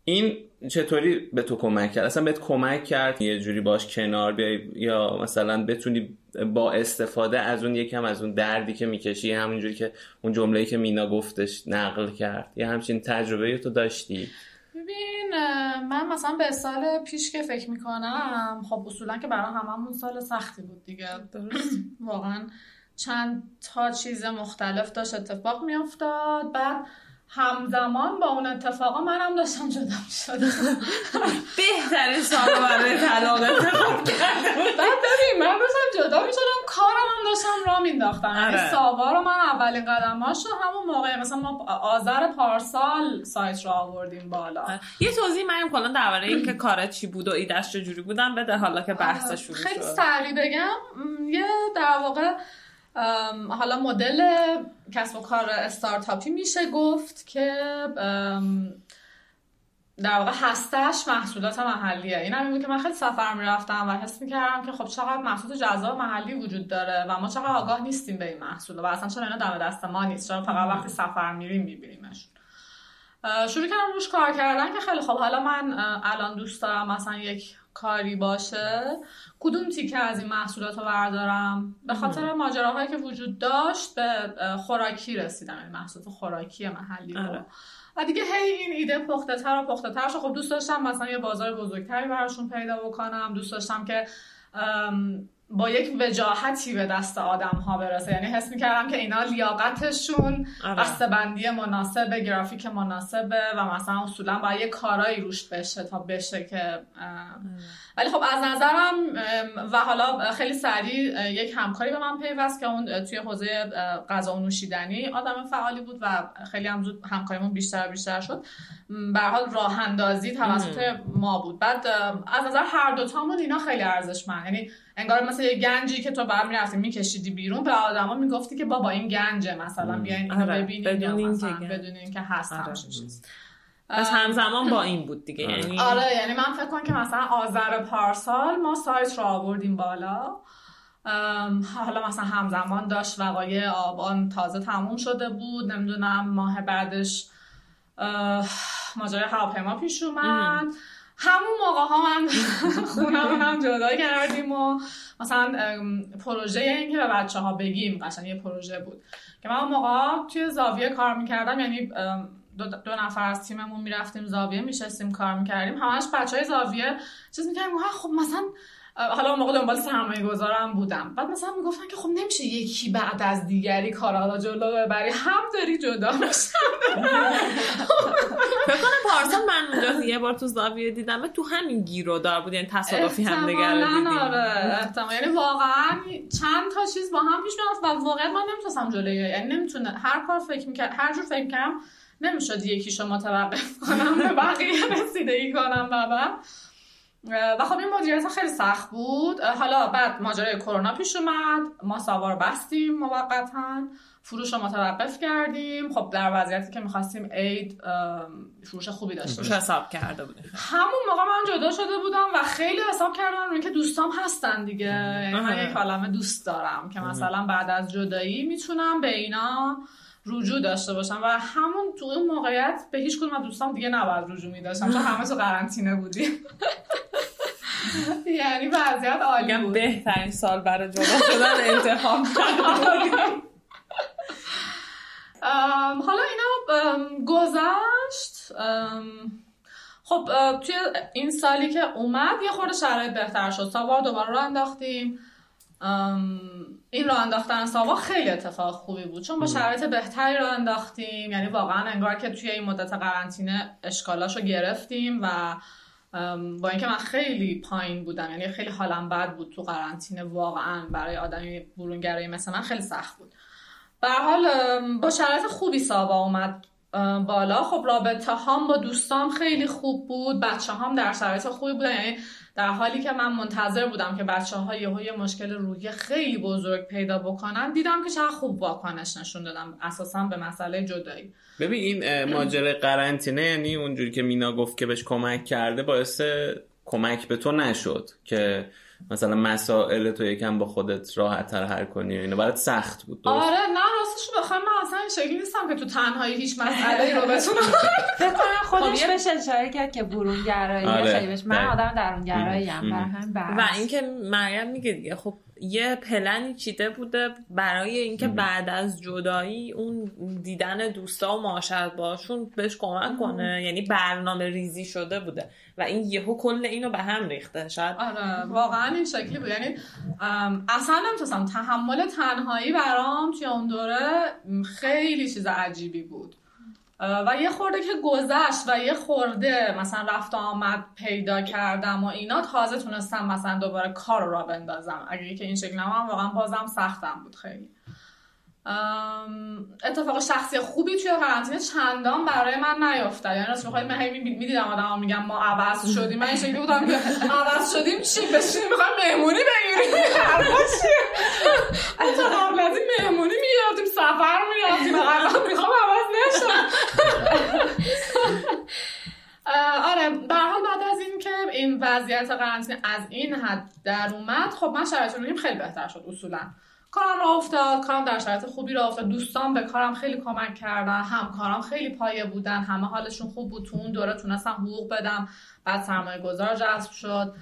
این چطوری به تو کمک کرد؟ اصلا بهت کمک کرد یه جوری باش کنار بیای؟ یا مثلا بتونی با استفاده از اون یکم از اون دردی که می‌کشی همونجوری که اون جمله‌ای که مینا گفتش نقل کرد؟ یه همچین تجربه تو داشتی؟ ببین من مثلا به سال پیش که فکر می‌کنم خب اصولا که برای هممون سال سختی بود دیگه. درست. واقعا چند تا چیز مختلف داشت اتفاق میافتاد. بعد همزمان با اون اتفاقا منم داشتم جدا می‌شدم. بهترین سال برای طلاق. بعد ببین من داشتم جدا می‌شدم. کارم هم داشتم را مینداختم یعنی آره. ساوا رو من اولین قدماش رو همون موقع مثلا ما آذر پارسال سایت رو آوردیم بالا. یه توضیح من کلا درباره این که کارت چی بود و ایدش چجوری بودم بده حالا که بحث آره. شروع خیلی شد. سریع بگم. یه در واقع حالا مدل کسب و کار استارتاپی میشه گفت که در واقع هستش محصولات محلیه. این هم بود که من خیلی سفر می‌رفتم و حس می‌کردم که خب چقدر محصولات جذاب محلی وجود داره و ما چقدر آگاه نیستیم به این محصول و اصلا چرا اینا دم دست ما نیست؟ چرا فقط وقتی سفر میریم میبینیمشون؟ اه، شروع کردم روش کار کردن که خیلی خب حالا من الان دوست دارم مثلا یک کاری باشه کدوم تیکه از این محصولات رو بردارم؟ به خاطر ماجراهایی که وجود داشت به خوراکی رسیدم. این محصولات خوراکی محلی رو. آره. و دیگه هی این ایده پخته تر و پخته تر شد. خب دوست داشتم مثلا یه بازار بزرگتری براشون پیدا بکنم. دوست داشتم که با یک وجاهتی به دست آدم ها برسه. یعنی حس می‌کردم که اینا لیاقتشون آره. بسته‌بندی مناسب گرافیک مناسبه و مثلا اصولا باید یه کارایی روش بشه تا بشه که ام، ولی خب از نظرم و حالا خیلی سریع یک همکاری به من پیوست که اون توی حوزه غذا و نوشیدنی آدم فعالی بود و خیلی هم زود همکاریمون بیشتر و بیشتر شد. به هر حال راه اندازی توسط ما بود. بعد از نظر هر دوتامون اینا خیلی ارزشمند. یعنی انگار مثل یه گنجی که تو بعد می‌رفتی میکشیدی بیرون. به آدما می‌گفتی که بابا این گنجه. مثلا بیاین اینو آره، ببینین یا بدون این. بدون اینکه هست آره. پس همزمان با این بود دیگه. یعنی آره یعنی من فکر کنم که مثلا آذر پارسال ما سایت رو آوردیم بالا. حالا مثلا همزمان داشت وقایع آبان تازه تموم شده بود. نمی‌دونم ماه بعدش ماجرای هواپیما پیش اومد. همون موقع ها من خونم هم جدا کردیم و مثلا پروژه این که به بچه ها بگیم قشنگ یه پروژه بود که من اون موقع توی زاویه کار می‌کردم یعنی دو, دو نفر از تیممون می‌رفتیم زاویه میشستیم کار می‌کردیم همش بچه های زاویه چیز می‌کردیم خب مثلا حالا اون موقع دنبال سرمایه گذارم بودم. بعد مثلا می‌گفتن که خب نمیشه یکی بعد از دیگری کارا جلو ببری. هم داری جدا بشی فکر کنم پارسال من اونجا یه بار تو زاویه دیدم تو همین گیرودار بود یعنی تصادفی هم احتمالاً دیدیم آره یعنی واقعا چند تا چیز با هم پیش میاد و واقعا من نمی‌تونستم جلوی یعنی نمی‌تونه هر کار فکر می‌کرد هر جور فکر کردم نمی‌شد یکیشو متوقف کنم به بقیه رسیدگی کنم بعد و خب این مدیریت خیلی سخت بود. حالا بعد ماجرای کرونا پیش اومد. ما ساوا رو بستیم موقتا. فروش رو متوقف کردیم. خب در وضعیتی که می‌خواستیم عید فروش خوبی داشته روش باشیم. حساب کرده بودیم. همون موقع من جدا شده بودم و خیلی حساب کردم روی اینکه دوستام هستن دیگه. من. یک عالمه دوست دارم که مثلا بعد از جدایی می‌تونم به اینا رجوع داشته باشم و همون تو اون موقعیت به هیچ کدوم از دوستام دیگه نباید رجوع میداشتم. چون همه تو قرنطینه بودیم. یعنی وضعیت عالی بود. بهترین سال برای جدا شدن انتخاب حالا اینا گذشت. خب توی این سالی که اومد یه خورده شرایط بهتر شد. ساوا رو دوباره رو انداختیم. این رو انداختن ساوا خیلی اتفاق خوبی بود. چون با شرایط بهتری رو انداختیم. یعنی واقعا انگار که توی این مدت قرنطینه اشکالاشو گرفتیم و با اینکه من خیلی پایین بودم یعنی خیلی حالم بد بود تو قرنطینه واقعا برای آدمی برونگرایی مثل من خیلی سخت بود. به حال با شرایط خوبی سابا اومد بالا. خب رابطه هم با دوستام خیلی خوب بود. بچه هم در شرایط خوبی بودن. یعنی در حالی که من منتظر بودم که بچه ها یهو یه مشکل روحی خیلی بزرگ پیدا بکنن دیدم که چقدر خوب واکنش نشون دادم اساسا به مسئله جدایی. ببین این اه، ماجرای قرنطینه یعنی اونجوری که مینا گفت که بهش کمک کرده باعث کمک به تو نشد که مثلا مسائل تو یکم با خودت راحت تر حل کنی و اینو برات سخت بود درست؟ آره نه راستش رو بخوام من اصلا این شکلی نیستم که تو تنهایی هیچ مسئله رو بتونم فکر کنم خودش خب بهش اشاره کرد که برونگرایی آره. من. آدم درونگرایی ام ام. برای همین و. اینکه مریم میگه دیگه خب یه پلنی چیده بوده برای اینکه بعد از جدایی اون دیدن دوستا و معاشرت باشون بهش کمک کنه. یعنی برنامه ریزی شده بوده و این یهو کل اینو به هم ریخته. شاید آره واقعا این شکلی بود. یعنی اصلا نمی‌تونستم. تحمل تنهایی برام توی اون دوره خیلی چیز عجیبی بود. و یه خورده که گذشت و یه خورده مثلا رفت آمد پیدا کردم و اینا تازه تونستم مثلا دوباره کار را بندازم. اگه که این شکل نمام واقعا بازم سختم بود خیلی. اتفاق شخصی خوبی توی قرنطینه چندان برای من نیفتاد. یعنی راست بخواید من هی می- می‌دیدم آدم میگم ما عوض شدیم. من این شکلی بودم که عوض شدیم چی؟ بشینیم می‌خوایم مهمونی بگیریم حرفا چیه؟ حتی قبل مهمونی می‌گرفتیم سفر می‌رفتیم الان می‌خوام عوض نشم. آره به حال بعد از این که این وضعیت قرنطینه از این حد در اومد خب من شرایط خیلی بهتر شد اصولا. کارم را افتاد کارم در شرایط خوبی را افتاد. دوستان به کارم خیلی کمک کردن همکارام خیلی پایه بودن همه حالشون خوب بود. تو اون دوره تونستم حقوق بدم بعد سرمایه گذار جذب شد.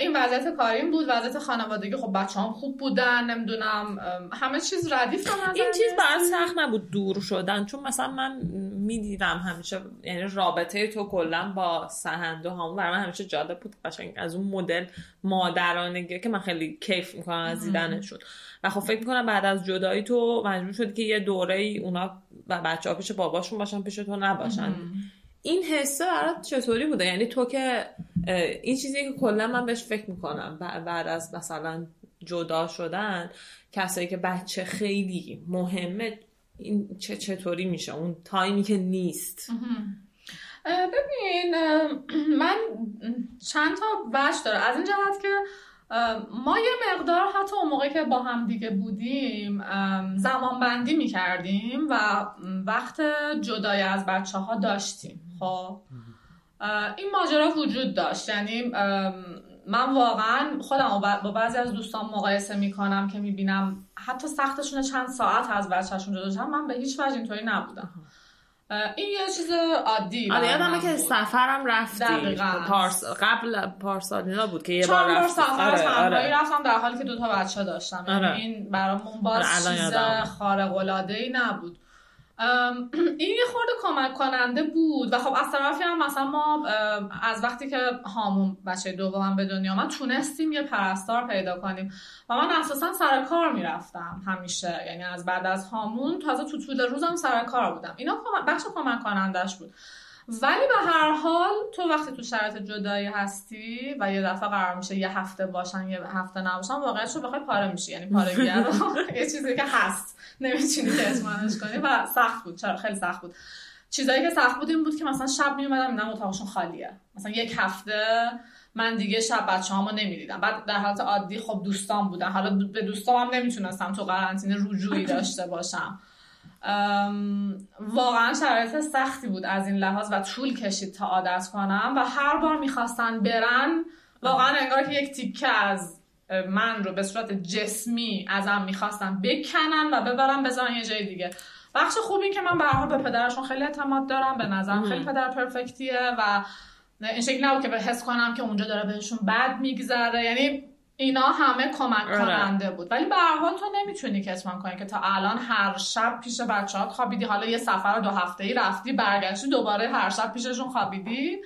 این وضعیت کاریم بود وضعیت خانوادگی خب بچه هم خوب بودن نمی‌دونم همه چیز ردیف نظر این چیز. برای سخت نبود دور شدن؟ چون مثلا من می‌دیدم همیشه یعنی رابطه تو کلا با سهند و همون برای من همیشه جالب بود قشنگ از اون مدل مادرانگی که من خیلی کیف می‌کنم از دیدنشون. و خب فکر می‌کنم بعد از جدایی تو مجبور شدی که یه دوره ای اونا و بچه ها پیش باباشون باشن پیش تو نباشن. این حسه برات چطوری بوده؟ یعنی تو که این چیزی که کلا من بهش فکر می‌کنم بعد از مثلا جدا شدن کسایی که بچه خیلی مهمه این چه چطوری میشه؟ اون تایمی که نیست. ببین من چند تا وجه داره. از این جهت که ما یه مقدار حتی اون موقع که با هم دیگه بودیم زمان بندی می کردیم و وقت جدای از بچه ها داشتیم. خب این ماجرا وجود داشت یعنی من واقعا خودم با- بعضی از دوستان مقایسه می‌کنم که می‌بینم حتی سختشون چند ساعت از بچهشون جدا شدن من به هیچ وجه اینطوری نبودم این یه چیز عادی آره یادمه که. سفرم رفتی دقیقاً. پارس قبل پارسال اینا بود که یه بار بار رفتی سفر آره، تنهایی آره. رفتم در حالی که دو تا بچه داشتم یعنی آره. این برامون باز آره، چیز. خارق العاده ای نبود این یه خورده کمک کننده بود و خب از طرفی هم مثلا ما از وقتی که هامون بچه دومم به دنیا آمد تونستیم یه پرستار پیدا کنیم. و من اساسا سر کار می‌رفتم همیشه. یعنی از بعد از هامون تازه تو طول روزم سر کار بودم. اینا بخش کمک کنندش بود. ولی به هر حال تو وقتی تو شرایط جدایی هستی و یه دفعه قرار میشه یه هفته باشن یه هفته نباشن واقعیت رو بخوای پاره میشی. یعنی پارگیه رو یه چیزی که هست. نمی‌تونی کتمانش کنی و سخت بود. چرا؟ خیلی سخت بود. چیزایی که سخت بود این بود که مثلا شب میومدم میدم اتاقشون خالیه. مثلا یک هفته من دیگه شب بچه هامو نمی‌دیدم. بعد در حالت عادی خب دوستان بودن. حالا به دوستام هم نمی‌تونستم تو قرنطینه رجوعی داشته باشم. واقعا شرایط سختی بود از این لحاظ و طول کشید تا عادت کنم و هر بار می‌خواستن برن واقعا انگار که یک تیکه از من رو به صورت جسمی ازم می‌خواستن بکنن و ببرن بذارن یه جای دیگه. بخش خوب این که من به به پدرشون خیلی اعتماد دارم به نظرم خیلی پدر پرفکتیه و این شکلی نبود که به حس کنم که اونجا داره بهشون بد میگذره. یعنی اینا همه کمک آره. کننده بود. ولی به هر حال تو نمی‌تونی کتمان کنی که تا الان هر شب پیش بچه‌هات خوابیدی. حالا یه سفر دو هفته ای رفتی برگشتی دوباره هر شب پیششون خوابیدی.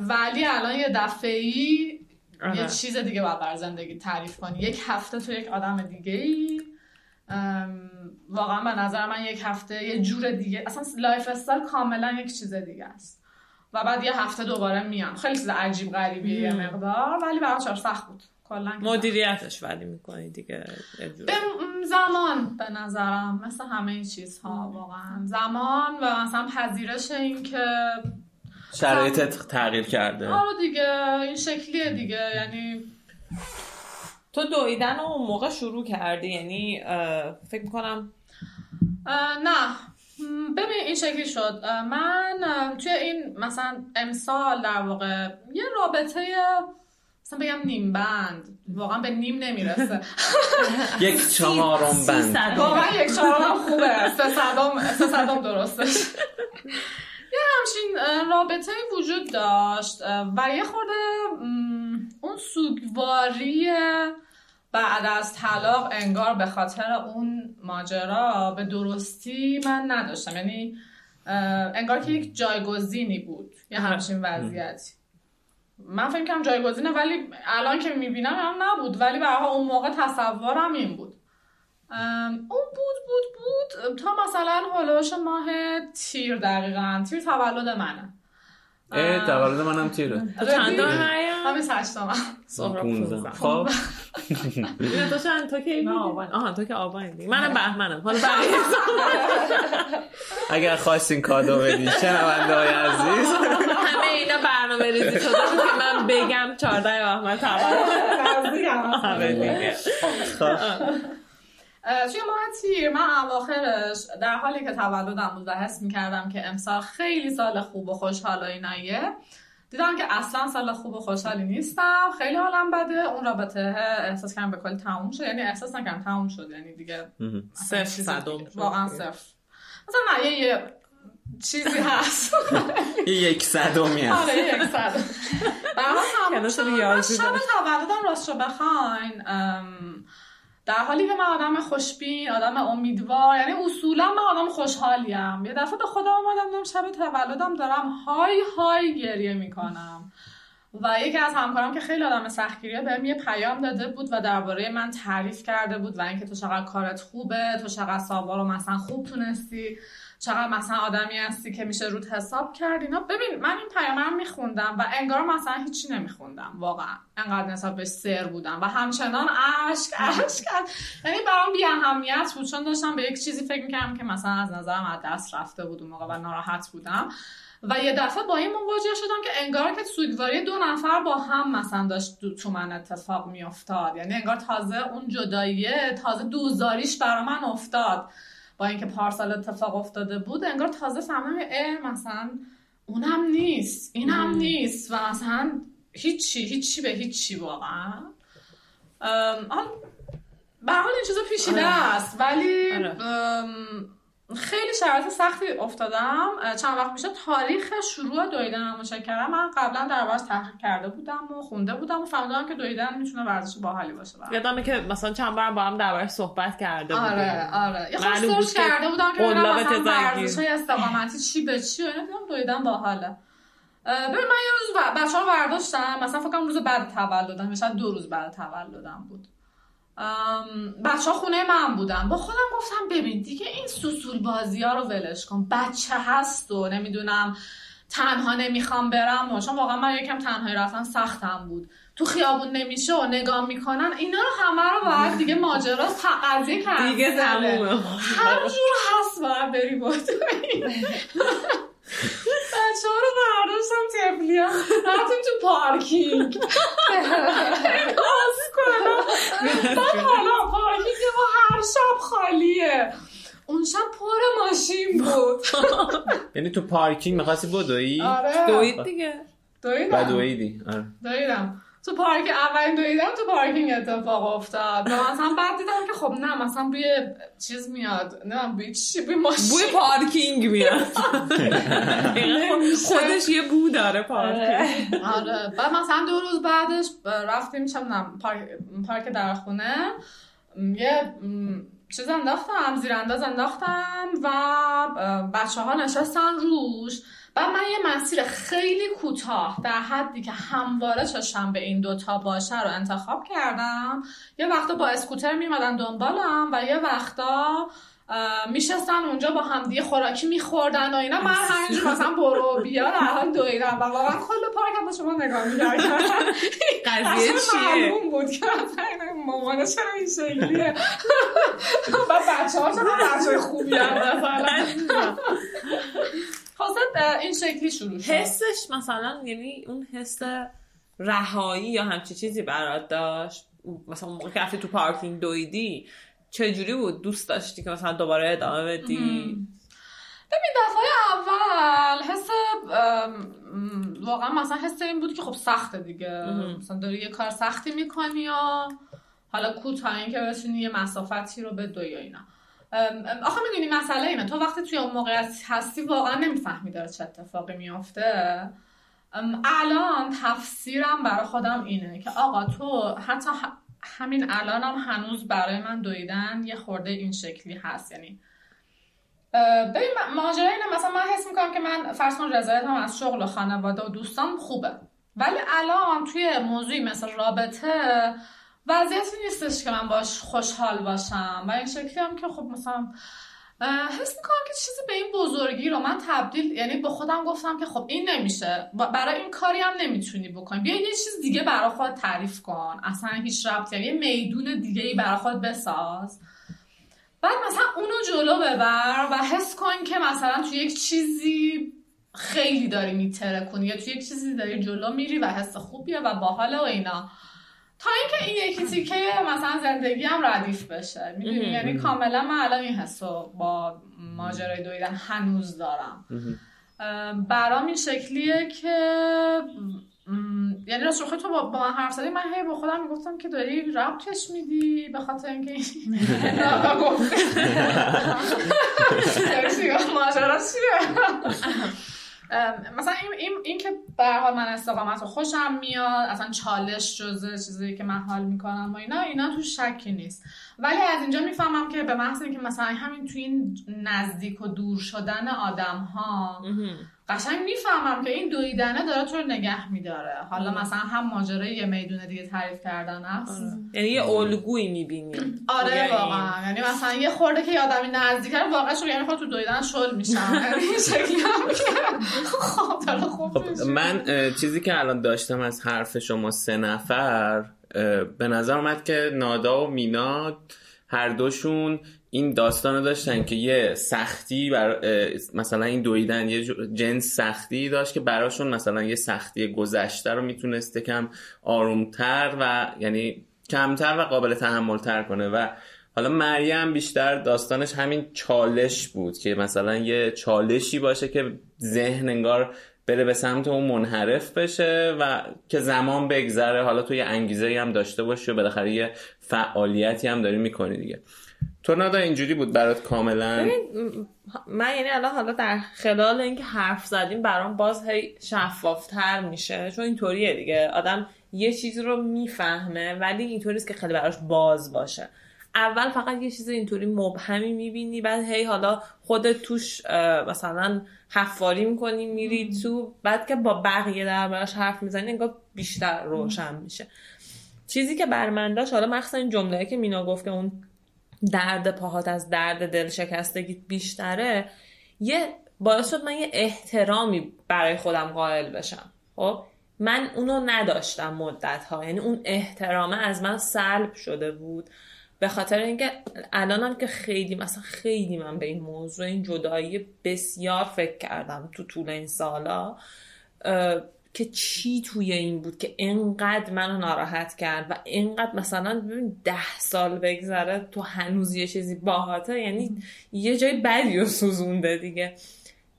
ولی الان یه دفعه ای آره. یه چیز دیگه باید بر زندگی تعریف کنی. یک هفته تو یک آدم دیگه ای. واقعا به نظر من یک هفته یه جور دیگه. اصلا lifestyle کاملا یک چیز دیگه است. و بعد یه هفته دوباره میام. خیلی چیز عجیب غریبیه یه مقدار. ولی برای سخت بود. مدیریتش ولی می‌کنی دیگه. به زمان به نظرم مثل همه چیزها واقعا. زمان و مثلا پذیرش این که شرایطت تغییر کرده. آره دیگه این شکلیه دیگه. یعنی تو دویدن رو اون موقع شروع کردی؟ یعنی فکر می‌کنم نه. ببین این شکلی شد. من توی این مثلا امسال در واقع یه رابطه مثلا بگم نیم بند. واقعا به نیم نمی‌رسه. یک چهارم بند. واقعا یک چهارم خوبه. سه صدام سه صدام درستش. یه همچین رابطه وجود داشت. و یه خورده اون سوگواری بعد از طلاق انگار به خاطر اون ماجرا به درستی من نداشتم. یعنی انگار که یک جایگزینی بود. یه همچین وضعیتی. من فکر کنم جایگزینه ولی الان که می‌بینم هم نبود. ولی به اون موقع تصورم این بود. اون بود بود بود. تا مثلا هلوش ماه تیر دقیقا. تیر تولد منه. اه تولد منم تیره تو چند تا مریم همین هشتم سهراب 15 15. خب. تو چند؟ تو که من آبان. آها تو که آبان منم بهمنم. حالا بقیه اگر خواستین کادو بدی شنونده های عزیز. همه اینا برنامه ریزی شده که من بگم 14 بهمن تولد. همه دیگه. توی ماه تیر من اواخرش در حالی که تولدم بود و حس می‌کردم که امسال خیلی سال خوب و خوشحال و ایناییه دیدم که اصلا سال خوب و خوشحالی نیستم. خیلی حالم بده. اون رابطه احساس کردم به کلی تموم شد. یعنی احساس نکردم تموم شد. یعنی دیگه صفر چیزی صدم. واقعا صفر. مثلا نه یه, یه چیزی هست. یه یک صدومی هست. آره یک صد برای تموم کلاس شد. من ریاضی شب. تولدم راست رو بخواین در حالی که من آدم خوشبین آدم امیدوار یعنی اصولا من آدم خوشحالیم. یه دفعه به خودم آمدم دیدم شب تولدم دارم های های گریه می‌کنم. و یکی از همکارم که خیلی آدم سختگیریه بهم یه پیام داده بود و درباره من تعریف کرده بود و اینکه تو چقدر کارت خوبه تو چقدر سابا رو مثلا خوب تونستی. چقدر مثلا آدمی هستی که میشه روت حساب کرد اینا؟ ببین من این پیام رو میخوندم و انگار مثلا هیچی نمیخوندم واقعا. انقدر نسبت بهش سر بودم و همچنان اشک اشک یعنی برام بی اهمیت بود چون داشتم به یک چیزی فکر می‌کردم که مثلا از نظرم از دست رفته بود اون موقع و ناراحت بودم. و یه دفعه با این مواجه شدم که انگار که سوگواری دو نفر با هم مثلا داشت تو من اتفاق میافتاد. یعنی انگار تازه اون جداییه تازه دوزاریش برا من افتاد. با اینکه پارسال اتفاق افتاده بود انگار تازه اه مثلا اونم نیست اینم نیست و مثلا هیچی هیچی به هیچی واقعا. به حال این چیزا پیچیده است ولی آره. خیلی شرایط سختی افتادم. چند وقت میشه تاریخ شروع دویدن مشکرم من قبلا در باز تحقیق کرده بودم و خونده بودم و فهمیدم که دویدن می‌تونه ورزش باحالی باشه. برام. یادمه که مثلا چند بار با هم دربارش صحبت کرده بودیم. آره آره. یه که کرده بودم که مثلا. ورزش های استقامتی چی به چی و اینا. دیدم دویدن باحاله. ببین من یه روز بچه ها رو برداشتم. مثلا فکر کنم روز بعد تولدم شاید دو روز بعد تولدم بود. بچه ها خونه من بودن. با خودم گفتم ببین دیگه این سوسول بازی ها رو ولش کن. بچه هست و نمی‌دونم تنها نمی‌خوام برم و چون واقعا من یکم تنهایی رفتن سختم بود. تو خیابون نمیشه و نگاه می‌کنن اینا رو همه رو باید دیگه ماجرا قضیه کردن دیگه تمومه. هر جور هست باید بری با بچه ها رو برداشتم تفلی هم رفتیم تو پارکینگ. باز کنم. بعد حالا پارکینگ ما هر شب خالیه. اون شب پر ماشین بود. یعنی تو پارکینگ می‌خواستی بدوی؟ آره. دوید دیگه. دویدم. دویدی. آره. دویدم. تو پارک اولین دویدم تو پارکینگ اتفاق افتاد. و مثلا بعد دیدم که خب نه مثلا بوی چیز میاد. نه بوی چی؟ بوی ماشین. بوی پارکینگ میاد. خودش یه بو داره پارکینگ. آره. بعد مثلا دو روز بعدش رفتیم می‌دونم پارک پارک در خونه یه چیز انداختم زیرانداز انداختم و بچه ها نشستن روش. بعد من یه مسیر خیلی کوتاه در حدی که همواره چشم به این دوتا باشه رو انتخاب کردم. یه وقتا با اسکوتر میمدن دنبالم و یه وقتا میشستن اونجا با همدیگه خوراکی میخوردن و اینا. من همینجور مثلا برو بیا در حال دویدم و واقعا کل پارک با شما نگاه می‌کردم. قضیه چیه؟ معلوم بود که مامانه چرا این شکلیه؟ و بچه ها چرا بچه خوبی هم مثلا خواست این شکلی شروع شد. حسش مثلا یعنی اون حس رهایی یا همچی چیزی برات داشت؟ مثلا موقع که رفتی تو پارکینگ دویدی چجوری بود؟ دوست داشتی که مثلا دوباره ادامه بدی؟ ببین دفعه اول حس واقعا مثلا حس این بود که خب سخته دیگه. مثلا داری یه کار سختی می‌کنی یا حالا کوتاه این که بتونی یه مسافتی رو بدوی یا اینا. آخه می‌دونی مسئله اینه. تو وقتی توی اون موقعیت هستی واقعا نمی‌فهمی داره چه اتفاقی میافته. الان تفسیرم برای خودم اینه که آقا تو حتی همین الانم هنوز برای من دویدن یه خورده این شکلی هست. یعنی ببین ماجرا اینه. مثلا من حس می‌کنم که من فرض کن رضایتم از شغل و خانواده و دوستان خوبه. ولی الان توی موضوعی مثل رابطه وضعیتی نیستش که من باش خوشحال باشم. و این شکلی هم که خب مثلا حس می‌کنم که چیزی به این بزرگی رو من تبدیل یعنی به خودم گفتم که خب این نمیشه. برای این کاری هم نمی‌تونی بکنی. بیا یه چیز دیگه برای خود تعریف کن. اصلا هیچ ربطی یعنی یه میدون دیگه ای برای خود بساز. بعد مثلا اونو جلو ببر و حس کن که مثلا تو یک چیزی خیلی داری میتره یا تو یک چیزی داری جلو میری و حس خوبیه و باحاله و اینا. تا اینکه این یکی تیکه مثلا زندگی هم ردیف بشه. می‌دونی. یعنی کاملا من الان این حس رو با ماجرای دویدن هنوز دارم. ام، برام این شکلیه که یعنی راست رو تو با, با من حرف زدی من هی با خودم می‌گفتم که داری ربطش میدی به خاطر اینکه یعنی؟ ماجرا چیه؟ مثلا این, این, که به حال من استقامت رو خوشم میاد اصلا چالش جزه چیزی که من حال می‌کنم و اینا اینا تو شکی نیست. ولی از اینجا می‌فهمم که به محض اینکه مثلا همین تو این نزدیک و دور شدن آدم ها قشنگ می‌فهمم که این دویدنه داره تو رو نگه میداره. حالا مثلا هم ماجرای یه میدون دیگه تعریف کردن است یعنی یه الگویی می‌بینی. آره واقعا. یعنی مثلا یه خورده که یه آدمی نزدیکه رو واقعا شو یعنی خود تو دویدن شل میشم یعنی خب میشه. من چیزی که الان داشتم از حرف شما سه نفر به نظر اومد که نادا و مینا هر دوشون این داستان رو داشتن که یه سختی بر مثلا این دویدن یه جنس سختی داشت که براشون مثلا یه سختی گذشته رو می‌تونسته کم آرومتر و یعنی کمتر و قابل تحملتر کنه و حالا مریم بیشتر داستانش همین چالش بود که مثلا یه چالشی باشه که ذهن انگار بره به سمت اون منحرف بشه و که زمان بگذره. حالا تو یه انگیزه هم داشته باشی و بالاخره یه فعالیتی هم داری می‌کنی دیگه. تو نادا اینجوری بود برات کاملا؟ من یعنی الان حالا در خلال اینکه حرف زدیم برام باز هی شفافتر میشه. چون اینطوریه دیگه. آدم یه چیزی رو می‌فهمه ولی اینطوریست که خیلی براش باز باشه. اول فقط یه چیز اینطوری مبهمی می‌بینی بعد هی حالا خودت توش مثلا حفاری می‌کنی میری تو بعد که با بقیه دربارش حرف می‌زنی انگار بیشتر روشن میشه. چیزی که بر من داشت حالا مخصوصا این جمله که مینا گفت که اون درد پاهات از درد دل شکستگی بیشتره یه باعث شد من یه احترامی برای خودم قائل بشم. خب؟ من اونو نداشتم مدت ها یعنی اون احترامه از من سلب شده بود. به خاطر اینکه الانم که خیلی مثلا خیلی من به این موضوع این جدایی بسیار فکر کردم تو طول این سالا که چی توی این بود که انقدر منو ناراحت کرد و انقدر مثلا ببین ده سال بگذره تو هنوز یه چیزی باهاته یعنی یه جای بدی رو سوزونده دیگه.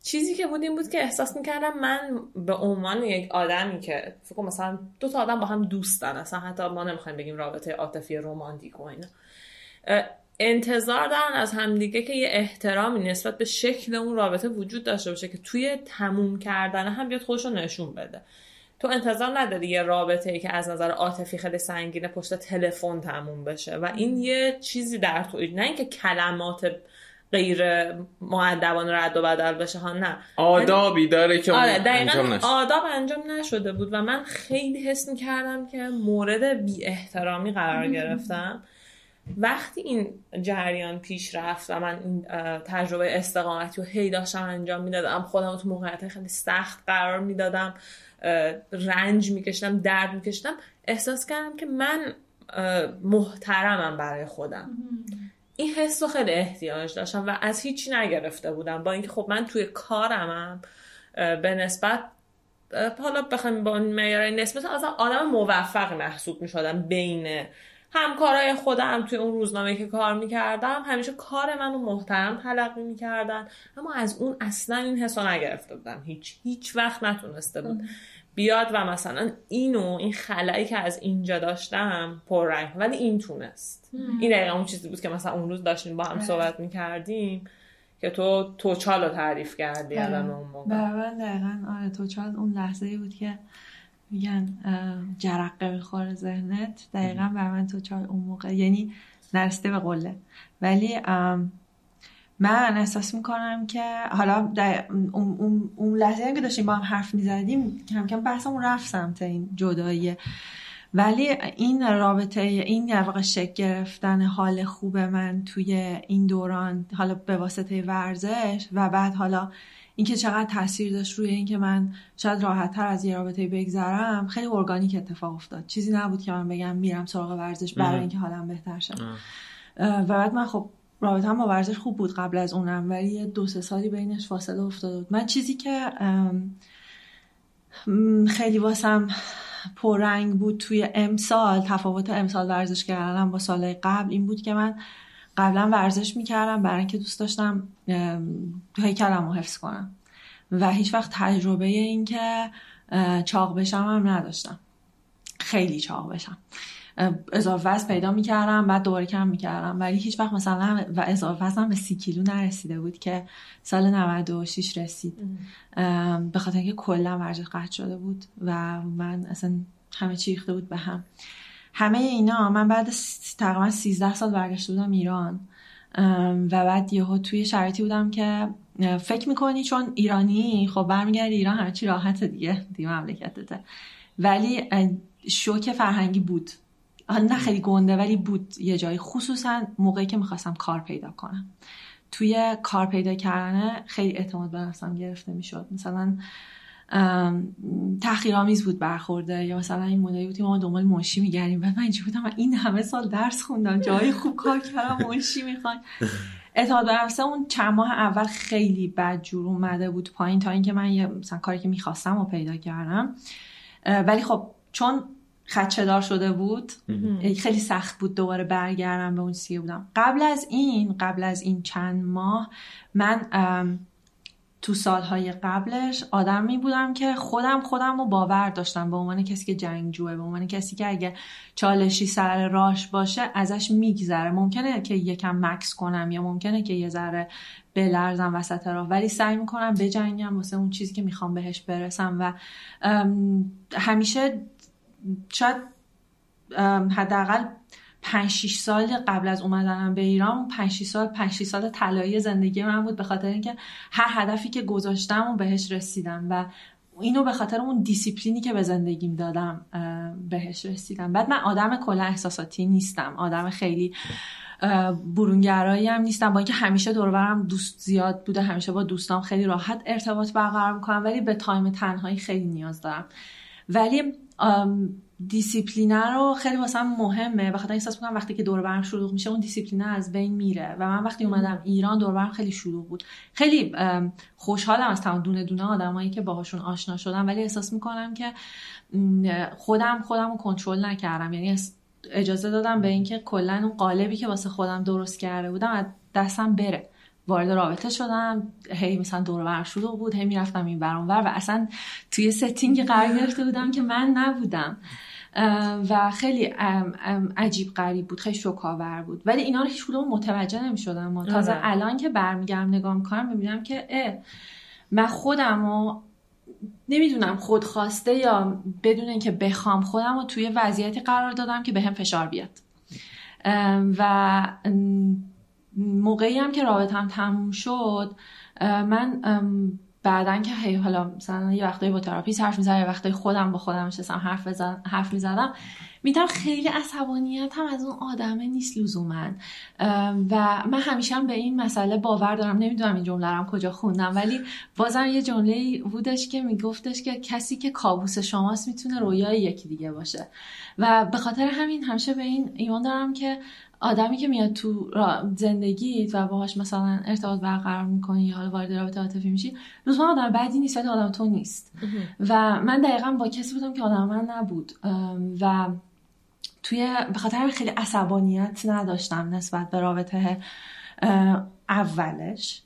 چیزی که بود این بود که احساس می‌کردم من به عنوان یک آدمی که فکر مثلا دو تا آدم با هم دوستن اصلا حتی ما نمی‌خوایم بگیم رابطه عاطفی رمانتیک و اینا. انتظار دارن از همدیگه که یه احترامی نسبت به شکل اون رابطه وجود داشته باشه که توی تموم کردن هم بیاد خودش رو نشون بده. تو انتظار نداری یه رابطه ای که از نظر عاطفی خیلی سنگینه پشت تلفن تموم بشه و این یه چیزی در تو نه اینکه کلمات غیر معدبانه رد و بدل بشه ها نه. آدابی داره که آره انجام دقیقا نشه. آداب انجام نشده بود و من خیلی حس کردم که مورد بی احترامی قرار گرفتم. وقتی این جریان پیش رفت و من این تجربه استقامتی رو هی داشتم انجام می‌دادم خودم تو موقعیت خیلی سخت قرار می‌دادم رنج میکشیدم درد میکشیدم احساس کردم که من محترمم برای خودم. این حس رو خیلی احتیاج داشتم و از هیچی نگرفته بودم. با اینکه خب من توی کارمم به نسبت حالا بخوایم با معیار نسبت از آدم موفق محسوب می شدم بین همکارای خودم توی اون روزنامه که کار می‌کردم همیشه کار منو محترم تلقی می‌کردن. اما از اون اصلا این حسا نگرفته بودم. هیچ هیچ وقت نتونسته بود بیاد و مثلا اینو این خلایی که از اینجا داشتم پررنگ ولی این تونست. این دقیقا اون چیزی بود که مثلا اون روز داشتیم با هم صحبت می‌کردیم که تو توچال رو تعریف کردی الان اون موقع. دقیقا. آره توچال اون لحظه بود که میگن جرقه می‌خوره ذهنت. دقیقا بر من توچال اون موقع یعنی نرسته به قله. ولی من احساس می‌کنم که حالا در اون, اون, اون لحظه هم که داشتیم با هم حرف می‌زدیم کم کم بحثمون رفت سمت این جداییه ولی این رابطه این در واقع شکل گرفتن حال خوب من توی این دوران حالا به واسطه ورزش و بعد حالا اینکه چقدر تاثیر داشت روی اینکه من شاید راحت تر از یه رابطه بگذرم خیلی ارگانیک اتفاق افتاد. چیزی نبود که من بگم میرم سراغ ورزش برای اینکه حالم بهتر شه. و بعد من خب رابطه با ورزش خوب بود قبل از اونم ولی دو سه سالی بینش فاصله افتاده بود. من چیزی که خیلی واسم پررنگ بود توی امسال تفاوت امسال ورزش کردنم با سال قبل این بود که من قبلا ورزش می‌کردم برای اینکه دوست داشتم هیکلم رو حفظ کنم. و هیچ وقت تجربه این که چاق بشم هم نداشتم. خیلی چاق بشم. اضافه وزن پیدا می‌کردم بعد دوباره کم می‌کردم. ولی هیچ وقت مثلا و اضافه وزنم به سی کیلو نرسیده بود که سال 96 رسید. به خاطر اینکه کلا ورزش قطع شده بود و من اصلا همه چی ریخته بود به هم. همه اینا من بعد تقریبا 13 سال برگشته بودم ایران. و بعد یهو توی شرایطی بودم که فکر می‌کنی چون ایرانی خب برمیگردی ایران همه چی راحته دیگه دیگه مملکتته. ولی شوک فرهنگی بود. نه خیلی گنده ولی بود یه جایی. خصوصا موقعی که می‌خواستم کار پیدا کنم. توی کار پیدا کردن خیلی اعتماد به نفسم گرفته می‌شد. مثلا تحقیرآمیز بود برخورده. یا مثلا این مدلی بود که ما دنبال منشی میگردیم. بعد من اینجا بودم من این همه سال درس خوندم. جایی خوب کار کردم منشی می‌خوان اعتماد به نفسم اون چند ماه اول خیلی بد جور اومده بود پایین تا اینکه من یه مثلا کاری که می‌خواستم و پیدا کردم. ولی خب چون خدچه دار شده بود خیلی سخت بود دوباره برگردم به اون سیه بودم. قبل از این قبل از این چند ماه من تو سالهای قبلش آدمی بودم که خودم خودم رو باور داشتم. به عنوان کسی که جنگجوه به عنوان کسی که اگه چالشی سر راش باشه ازش میگذره. ممکنه که یکم مکس کنم یا ممکنه که یه ذره بلرزم وسط راه. ولی سعی می‌کنم بجنگم واسه اون چیزی که می‌خوام بهش برسم و همیشه شاید حداقل 5 6 سال قبل از اومدنم به ایران 5 6 سال 5 6 سال طلایی زندگی من بود به خاطر اینکه هر هدفی که گذاشتم و بهش رسیدم و اینو به خاطر اون دیسیپلینی که به زندگیم دادم بهش رسیدم. بعد من آدم کلا احساساتی نیستم آدم خیلی برونگرایی هم نیستم. با اینکه همیشه دورم دوست زیاد بوده همیشه با دوستام خیلی راحت ارتباط برقرار می‌کنم ولی به time تنهایی خیلی نیاز دارم. ولی دیسیپلینه رو خیلی واسه مهمه. بخاطر احساس می‌کنم وقتی که دور برم شلوغ میشه اون دیسیپلینه از بین میره. و من وقتی اومدم ایران دور برم خیلی شلوغ بود. خیلی خوشحالم از تمام دونه دونه آدمایی که باهاشون آشنا شدم. ولی احساس می‌کنم که خودم خودم رو کنترل نکردم. یعنی اجازه دادم به اینکه کلا اون قالبی که واسه خودم درست کرده بودم از دستم بره. وارد رابطه شدم. هی مثلا دور بر شلوغ بود. هی می‌رفتم این برام و اصلا توی setting قرار گرفته بودم که من نبودم. و خیلی عجیب غریب بود خیلی شوکاور بود ولی اینا رو هیچ کدوم متوجه نمی شدم تازه آره. الان که برمیگردم نگاه می‌کنم ببینم که اه من خودم و نمی‌دونم خود خواسته یا بدون اینکه بخوام خودم رو توی وضعیتی قرار دادم که بهم فشار بیاد و موقعی هم که رابطم تموم شد من بعدا که هی حالا مثلا یه وقتایی با تراپی حرف می‌زدم یه وقتایی خودم با خودم نشستم حرف حرف می‌زدم. میدم خیلی عصبانیت هم از اون آدمه نیست لزوما. و من همیشه هم به این مسئله باور دارم. نمی‌دونم این جمله هم کجا خوندم ولی بازم یه جمله بودش که میگفتش که کسی که کابوس شماست می‌تونه رویای یکی دیگه باشه. و به خاطر همین همیشه به این ایمان دارم که آدمی که میاد تو زندگیت و باهاش مثلا ارتباط برقرار می‌کنی یا حالا وارد رابطه عاطفی میشی لزوما آدم بدی نیست ولی آدم تو نیست. و من دقیقا با کسی بودم که آدم من نبود. و توی به خاطر خیلی عصبانیت نداشتم نسبت به رابطه اولش.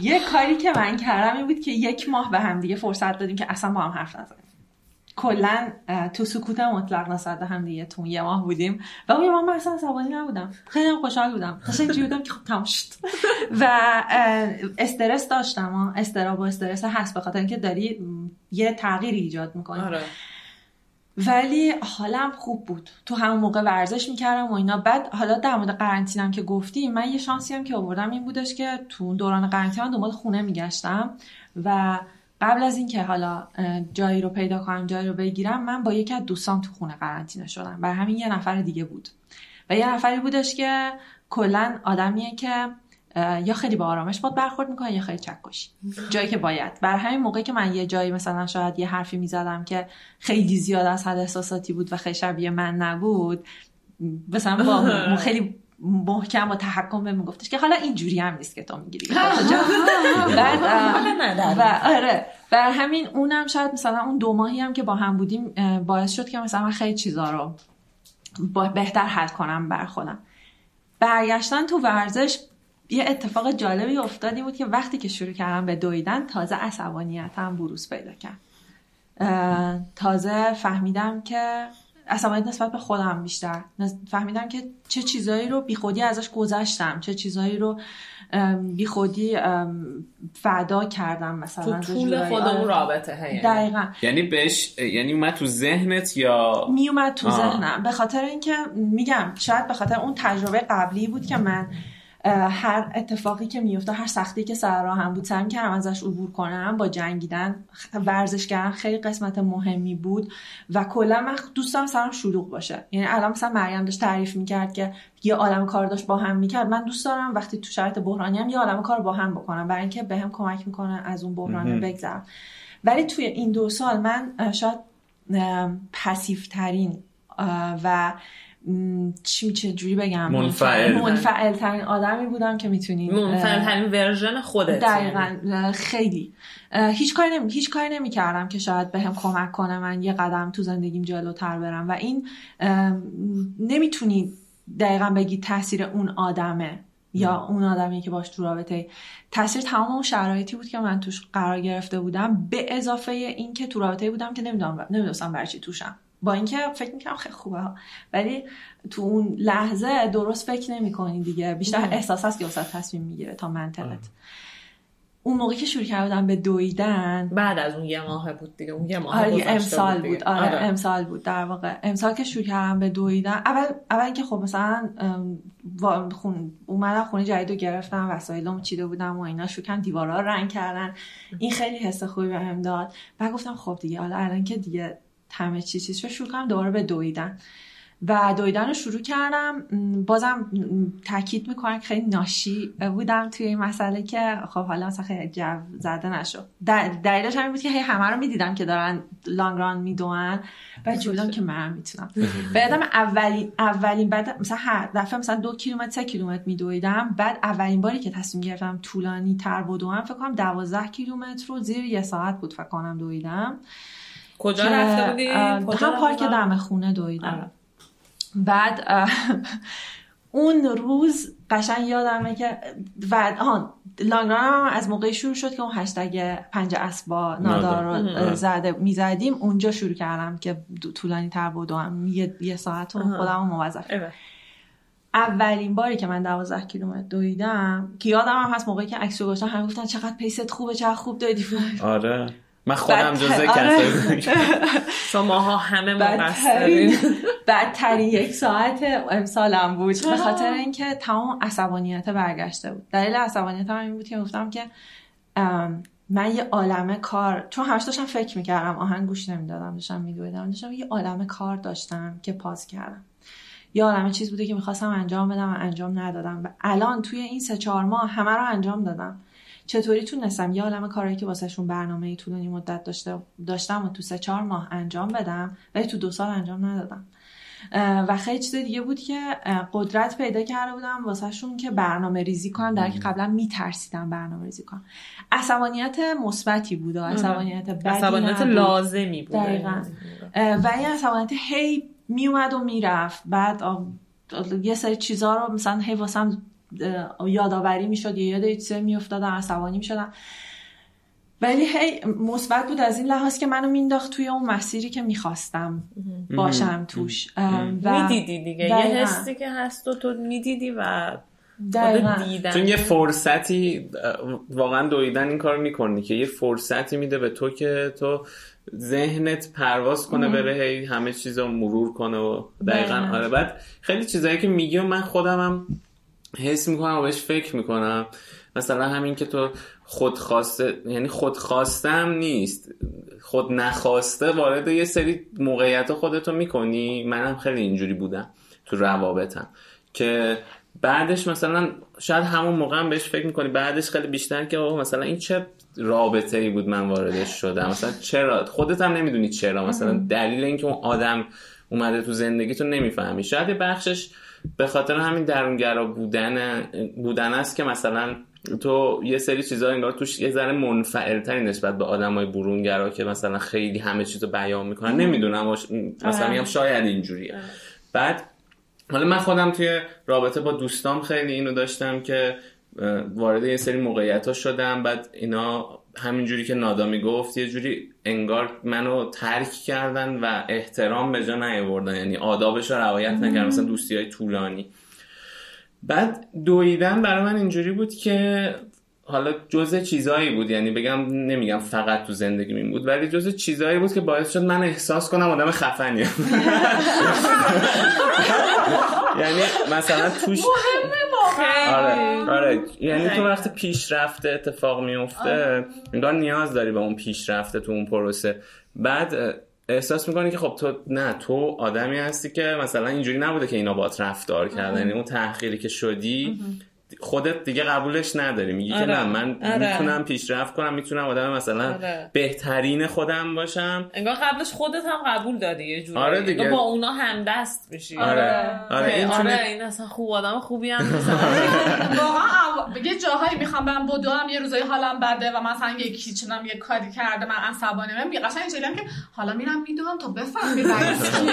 یه کاری که من کردم این بود که یک ماه به هم دیگه فرصت دادیم که اصلا با هم حرف نزنیم. کلا تو سکوت مطلق نسبت به هم دیگه تو یه ماه بودیم. و اون یه ماه من اصلا عصبانی نبودم. خیلی خوشحال بودم. قشنگ اینجوری بودم که خب تمام شد. و استرس داشتم استراب و استرس هست به خاطر اینکه داری یه تغییری ایجاد می‌کنی. آره. ولی حالم خوب بود. تو همون موقع ورزش می‌کردم و اینا. بعد حالا در مورد قرنطینم که گفتی من یه شانسی هم که آوردم این بودش که تو دوران قرنطینه دنبال خونه میگشتم و قبل از اینکه حالا جایی رو پیدا کنم جایی رو بگیرم من با یکی از دوستام تو خونه قرنطینه شدم بر همین یه نفر دیگه بود. و یه نفری بودش که کلا آدمیه که یا خیلی با آرامش باد برخورد می‌کنه یا خیلی چکشی جایی که باید. بر همین موقعی که من یه جایی مثلا شاید یه حرفی می‌زدم که خیلی زیاد از حد احساساتی بود و خیلی شبیه من نبود مثلا با خیلی محکم و تحکم به گفتش که حالا اینجوری هم نیست که تو می‌گیری. بعد و آره. بر همین اونم شاید مثلا اون دو ماهی هم که با هم بودیم باعث شد که مثلا من خیلی چیزا رو بهتر حل کنم بر خودم برگشتن تو ورزش یه اتفاق جالبی افتادی بود که وقتی که شروع کردم به دویدن تازه عصبانیتم بروز پیدا کرد. تازه فهمیدم که عصبانیت نسبت به خودم بیشتر. فهمیدم که چه چیزایی رو بیخودی ازش گذشتم چه چیزایی رو بیخودی فدا کردم مثلا. تو طول خود اون رابطه یعنی. دقیقا. یعنی بهش یعنی اومد تو ذهنت یا؟ میومد تو ذهنم. به خاطر اینکه میگم شاید به خاطر اون تجربه قبلی بود که من هر اتفاقی که میفته هر سختی که سر راه هم بود سعی کردم ازش عبور کنم با جنگیدن. ورزش کردن خیلی قسمت مهمی بود و کلا من دوستم سرم شلوغ باشه. یعنی الان مثلا مریم داشت تعریف می‌کرد که یه عالم کار داشت با هم می‌کرد. من دوست دارم وقتی تو شرایط بحرانی هم یه عالم کار با هم بکنم. برای اینکه بهم کمک می‌کنه از اون بحران بگذرم. ولی توی این دو سال من شاید passive ترین و چی چه جوری بگم؟ منفعل. منفعل. ترین آدمی بودم که می‌تونی منفعل ترین version خودت. دقیقا خیلی. هیچ کاری نمی هیچ کاری نمی کردم که شاید بهم کمک کنه من یه قدم تو زندگیم جلوتر برم. و این نمی‌تونی دقیقا بگی تاثیر اون آدمه یا اون آدمی که باش تو رابطه. تاثیر تمام اون شرایطی بود که من توش قرار گرفته بودم به اضافه این که تو رابطه بودم که نمی‌دونم نمی‌دونستم برای چی توشم. با اینکه فکر می‌کنم خیلی خوبه ولی تو اون لحظه درست فکر نمی دیگه. بیشتر احساس هست که واسه تصمیم می‌گیره تا منطقت. اون موقعی که شروع کردم به دویدن بعد از اون یه ماه بود دیگه. اون یه ماه آره امسال بود, بود. آره, آره. امسال بود. در واقع امسال که شروع کردم به دویدن اول اول که خب مثلا خون اومدم خونه جدید رو گرفتم وسایلمو چیده بودم و اینا شروع دیوارا رنگ کردن. این خیلی حس خوبی بهم داد. بعد گفتم خب دیگه حالا الان که دیگه همه چی چیز شروع کردم دوباره به دویدن. و دویدن رو شروع کردم. بازم تاکید می‌کنم که خیلی ناشی بودم توی این مسئله که خب حالا مثلا خیلی جو زده نشد. دلیلش همین بود که هی همه رو می‌دیدم که دارن لانگ ران می‌دونن و بودم که من می‌تونم. بعدم اولین اولین بعد مثلا هر دفعه مثلا دو کیلومتر سه کیلومتر میدویدم. بعد اولین باری که تصمیم گرفتم طولانی تر بدوم فکر کنم دوازده کیلومتر رو زیر یه ساعت بود فکر کنم دویدم. کجا رفته بودی؟ هم پارک دم خونه دویدم. آره. بعد اون روز قشنگ یادمه که و ها لانگران از موقعی شروع شد که اون هشتگ پنج اسبا نادار رو زده می‌زدیم. اونجا شروع کردم که طولانی تر بودم یه, یه ساعت خودم موظف. اولین باری که من 12 کیلومتر دویدم که یادم هم هست موقعی که عکس رو همه گفتن چقدر پیست خوبه چقدر خوب دویدی. آره. من خودم جزء کسایی شماها همه مقصرین بدترین یک ساعت امسالم بود. به خاطر اینکه تمام عصبانیت برگشته بود. دلیل عصبانیت هم این بود که گفتم که من یه عالمه کار چون همش داشتم فکر می‌کردم. آهنگ گوش نمی‌دادم داشتم میدویدم داشتم یه عالمه کار داشتم که پاس کردم. یه عالمه چیز بوده که می‌خواستم انجام بدم و انجام ندادم. و الان توی این سه چهار ماه همه رو انجام دادم. چطوری تونستم یه عالم کاری که واسهشون برنامه طولانی مدت داشته داشتم و تو سه چهار ماه انجام بدم و تو دو سال انجام ندادم. و خیلی چیز دیگه بود که قدرت پیدا کرده بودم واسهشون که برنامه ریزی کنم. در که قبلا میترسیدم برنامه ریزی کنم. عصبانیت مثبتی بود و عصبانیت بدی عصبانیت. لازمی بود. دقیقاً. و این عصبانیت هی میومد و می‌رفت. بعد آ- یه سری چیزها رو مثلا هی واسم یادآوری می‌شد یا یاد چیزی میافتادم عصبانی می‌شدم ولی هی مثبت بود از این لحاظ که منو مینداخت توی اون مسیری که می‌خواستم باشم توش. و می‌دیدی دیگه. یه. حسی که هست و تو می‌دیدی و دیدن. چون یه فرصتی واقعا دویدن این کار می‌کنی که یه فرصتی میده به تو که تو ذهنت پرواز کنه بره هی همه چیز رو مرور کنه و دقیقا. دقیقاً. آره بعد خیلی چیزایی که میگی و من خودم هم حس می‌کنم و بهش فکر می‌کنم. مثلا همین که تو خودخواسته یعنی خودخواستم نیست. خود نخواسته وارد یه سری موقعیت خودتو می‌کنی. منم خیلی اینجوری بودم تو روابطم که بعدش مثلا شاید همون موقع هم بهش فکر می‌کنی. بعدش خیلی بیشتر که آقا مثلا این چه رابطه ای بود من واردش شدم؟ مثلا چرا؟ خودت هم نمی‌دونی چرا. مثلا دلیل اینکه اون آدم اومده تو زندگی تو نمی‌فهمی. شاید بخشش به خاطر همین درونگرا بودن بودن است که مثلا تو یه سری چیزا انگار توش یه ذره منفعلتری نسبت به آدمای برونگرا که مثلا خیلی همه چیزو بیان می‌کنن. نمی‌دونم مثلا میگم شاید اینجوریه. بعد حالا من خودم توی رابطه با دوستام خیلی اینو داشتم که وارد یه سری موقعیت ها شدم. بعد اینا همینجوری که نادا می‌گفت یه جوری انگار منو ترک کردن و احترام به جا نیاوردن. یعنی آدابش رو رعایت نکردن. مثلا دوستی های طولانی. بعد دویدن برای من اینجوری بود که حالا جزء چیزایی بود. یعنی بگم نمیگم فقط تو زندگی این بود ولی جزء چیزایی بود که باعث شد من احساس کنم آدم خفنیم یعنی مثلا توش آره آره. یعنی تو وقتی پیشرفته اتفاق میفته انگار نیاز داری به اون پیشرفته تو اون پروسه. بعد احساس می‌کنی که خب تو نه تو آدمی هستی که مثلا اینجوری نبوده که اینا باات رفتار کردن. یعنی اون تحقیری که شدی خودت دیگه قبولش نداری. میگی که آره. نه من آره. می‌تونم پیشرفت کنم می‌تونم آدم مثلا آره. بهترین خودم باشم. انگار قبلش خودت هم قبول دادی یه جوری آره دیگه. با اونا هم دست میشی آره. آره که این آره تونه- این اصلا خوب آدم خوبی هم واقعا یه جاهایی می‌خوام برم بدوم یه روزایی حالم بده و مثلا یکی چنم یه کاری کرده من عصبانی من قشنگ اینجوریام که حالا میرم میدوم تا بفهمی رئیس کیه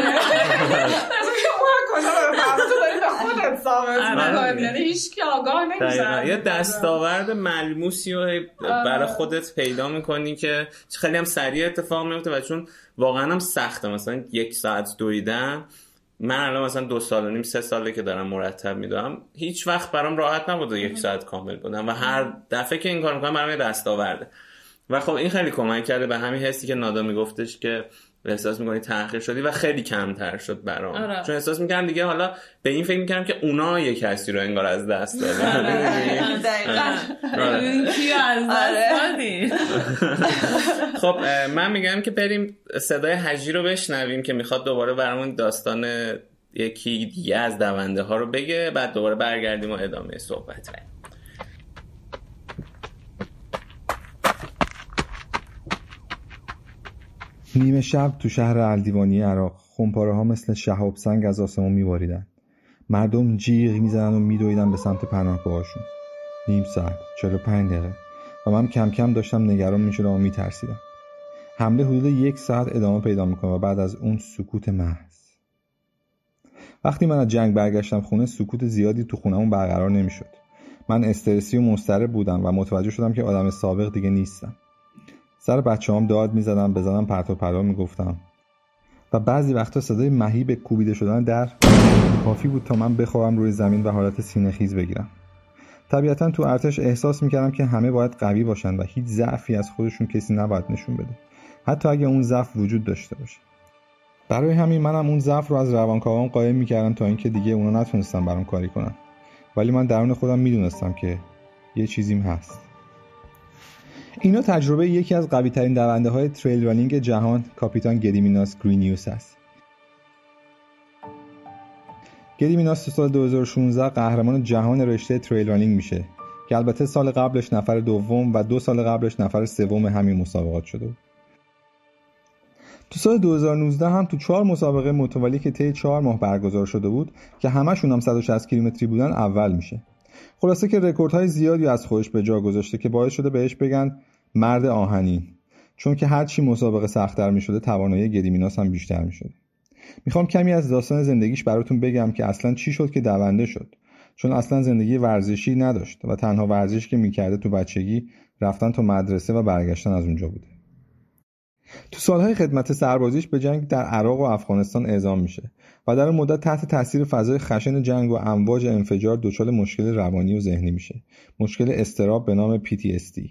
که اون کجا بفهمی تو داری به خودت ثابت آره. یعنی هیچ کی آگاه دقیقا. نمیشه یه دستاورد ملموسی رو هی برای خودت پیدا می‌کنی که خیلی هم سریع اتفاق میفته و چون واقعا هم سخته. مثلا یک ساعت دویدن. من الان مثلا دو سال و نیم سه ساله که دارم مرتب میدوم هیچ وقت برام راحت نبوده یک ساعت کامل بودم و هر دفعه که این کار می‌کنم برام یه دستاورده. و خب این خیلی کمک کرده به همین حسی که نادا میگفتش که احساس می‌کنی تاخیر شدی و خیلی کمتر شد برام. آره. چون احساس می‌کردم دیگه حالا به این فکر می‌کردم که اونا یه کسی رو انگار از دست دادن. دقیقاً. آره. دست دادی؟ خب من میگم که بریم صدای حجی رو بشنویم که می‌خواد دوباره برامون داستان یکی دیگه از دونده ها رو بگه بعد دوباره برگردیم و ادامه صحبت. نیمه شب تو شهر الدیوانی عراق خمپاره ها مثل شهاب سنگ از آسمون میباریدن. مردم جیغ می‌زنن و میدویدن به سمت پناهگاهشون. نیم ساعت و پنج دقیقه و من کم کم داشتم نگران می‌شدم و میترسیدم. حمله حدود یک ساعت ادامه پیدا می‌کنه و بعد از اون سکوت محض. وقتی من از جنگ برگشتم خونه سکوت زیادی تو خونمون برقرار نمی‌شد. من استرسی و مضطرب بودم و متوجه شدم که آدم سابق دیگه نیستم. سر بچه هم داد می‌زدم بزنم پرت و پلا می‌گفتم. و بعضی وقتا صدای مهیب کوبیده شدن در کافی بود تا من بخوابم روی زمین و حالت سینه خیز بگیرم. طبیعتا تو ارتش احساس می‌کردم که همه باید قوی باشن و هیچ ضعفی از خودشون کسی نباید نشون بده. حتی اگه اون ضعف وجود داشته باشه. برای همین منم اون ضعف رو از روانکاوام قایم می‌کردم تا اینکه دیگه اونا نتونستم برام کاری کنن. ولی من درون خودم می‌دونستم که یه چیزیم هست. اینا تجربه یکی از قوی ترین دونده های trail running جهان کاپیتان گدیمیناس گرینیوس است. گدیمیناس سال 2016 قهرمان جهان رشته trail running میشه که البته سال قبلش نفر دوم و دو سال قبلش نفر سوم همین مسابقات شده. بود تو سال 2019 هم تو چهار مسابقه متوالی که طی چهار ماه برگزار شده بود که همشون هم 160 کیلومتری بودن اول میشه. خلاصه که رکوردهای زیادی از خودش به جا گذاشته که باعث شده بهش بگن مرد آهنین. چون که هر چی مسابقه سختتر می‌شده توانایی گدیمیناس هم بیشتر می‌شده. می‌خوام کمی از داستان زندگیش براتون بگم که اصلا چی شد که دونده شد. چون اصلا زندگی ورزشی نداشت و تنها ورزش که می‌کرده تو بچگی رفتن تا مدرسه و برگشتن از اونجا بوده. تو سالهای خدمت سربازیش به جنگ در عراق و افغانستان اعزام میشه. و در مدت تحت تاثیر فضای خشن جنگ و امواج انفجار دچار مشکل روانی و ذهنی میشه. مشکل استراب به نام PTSD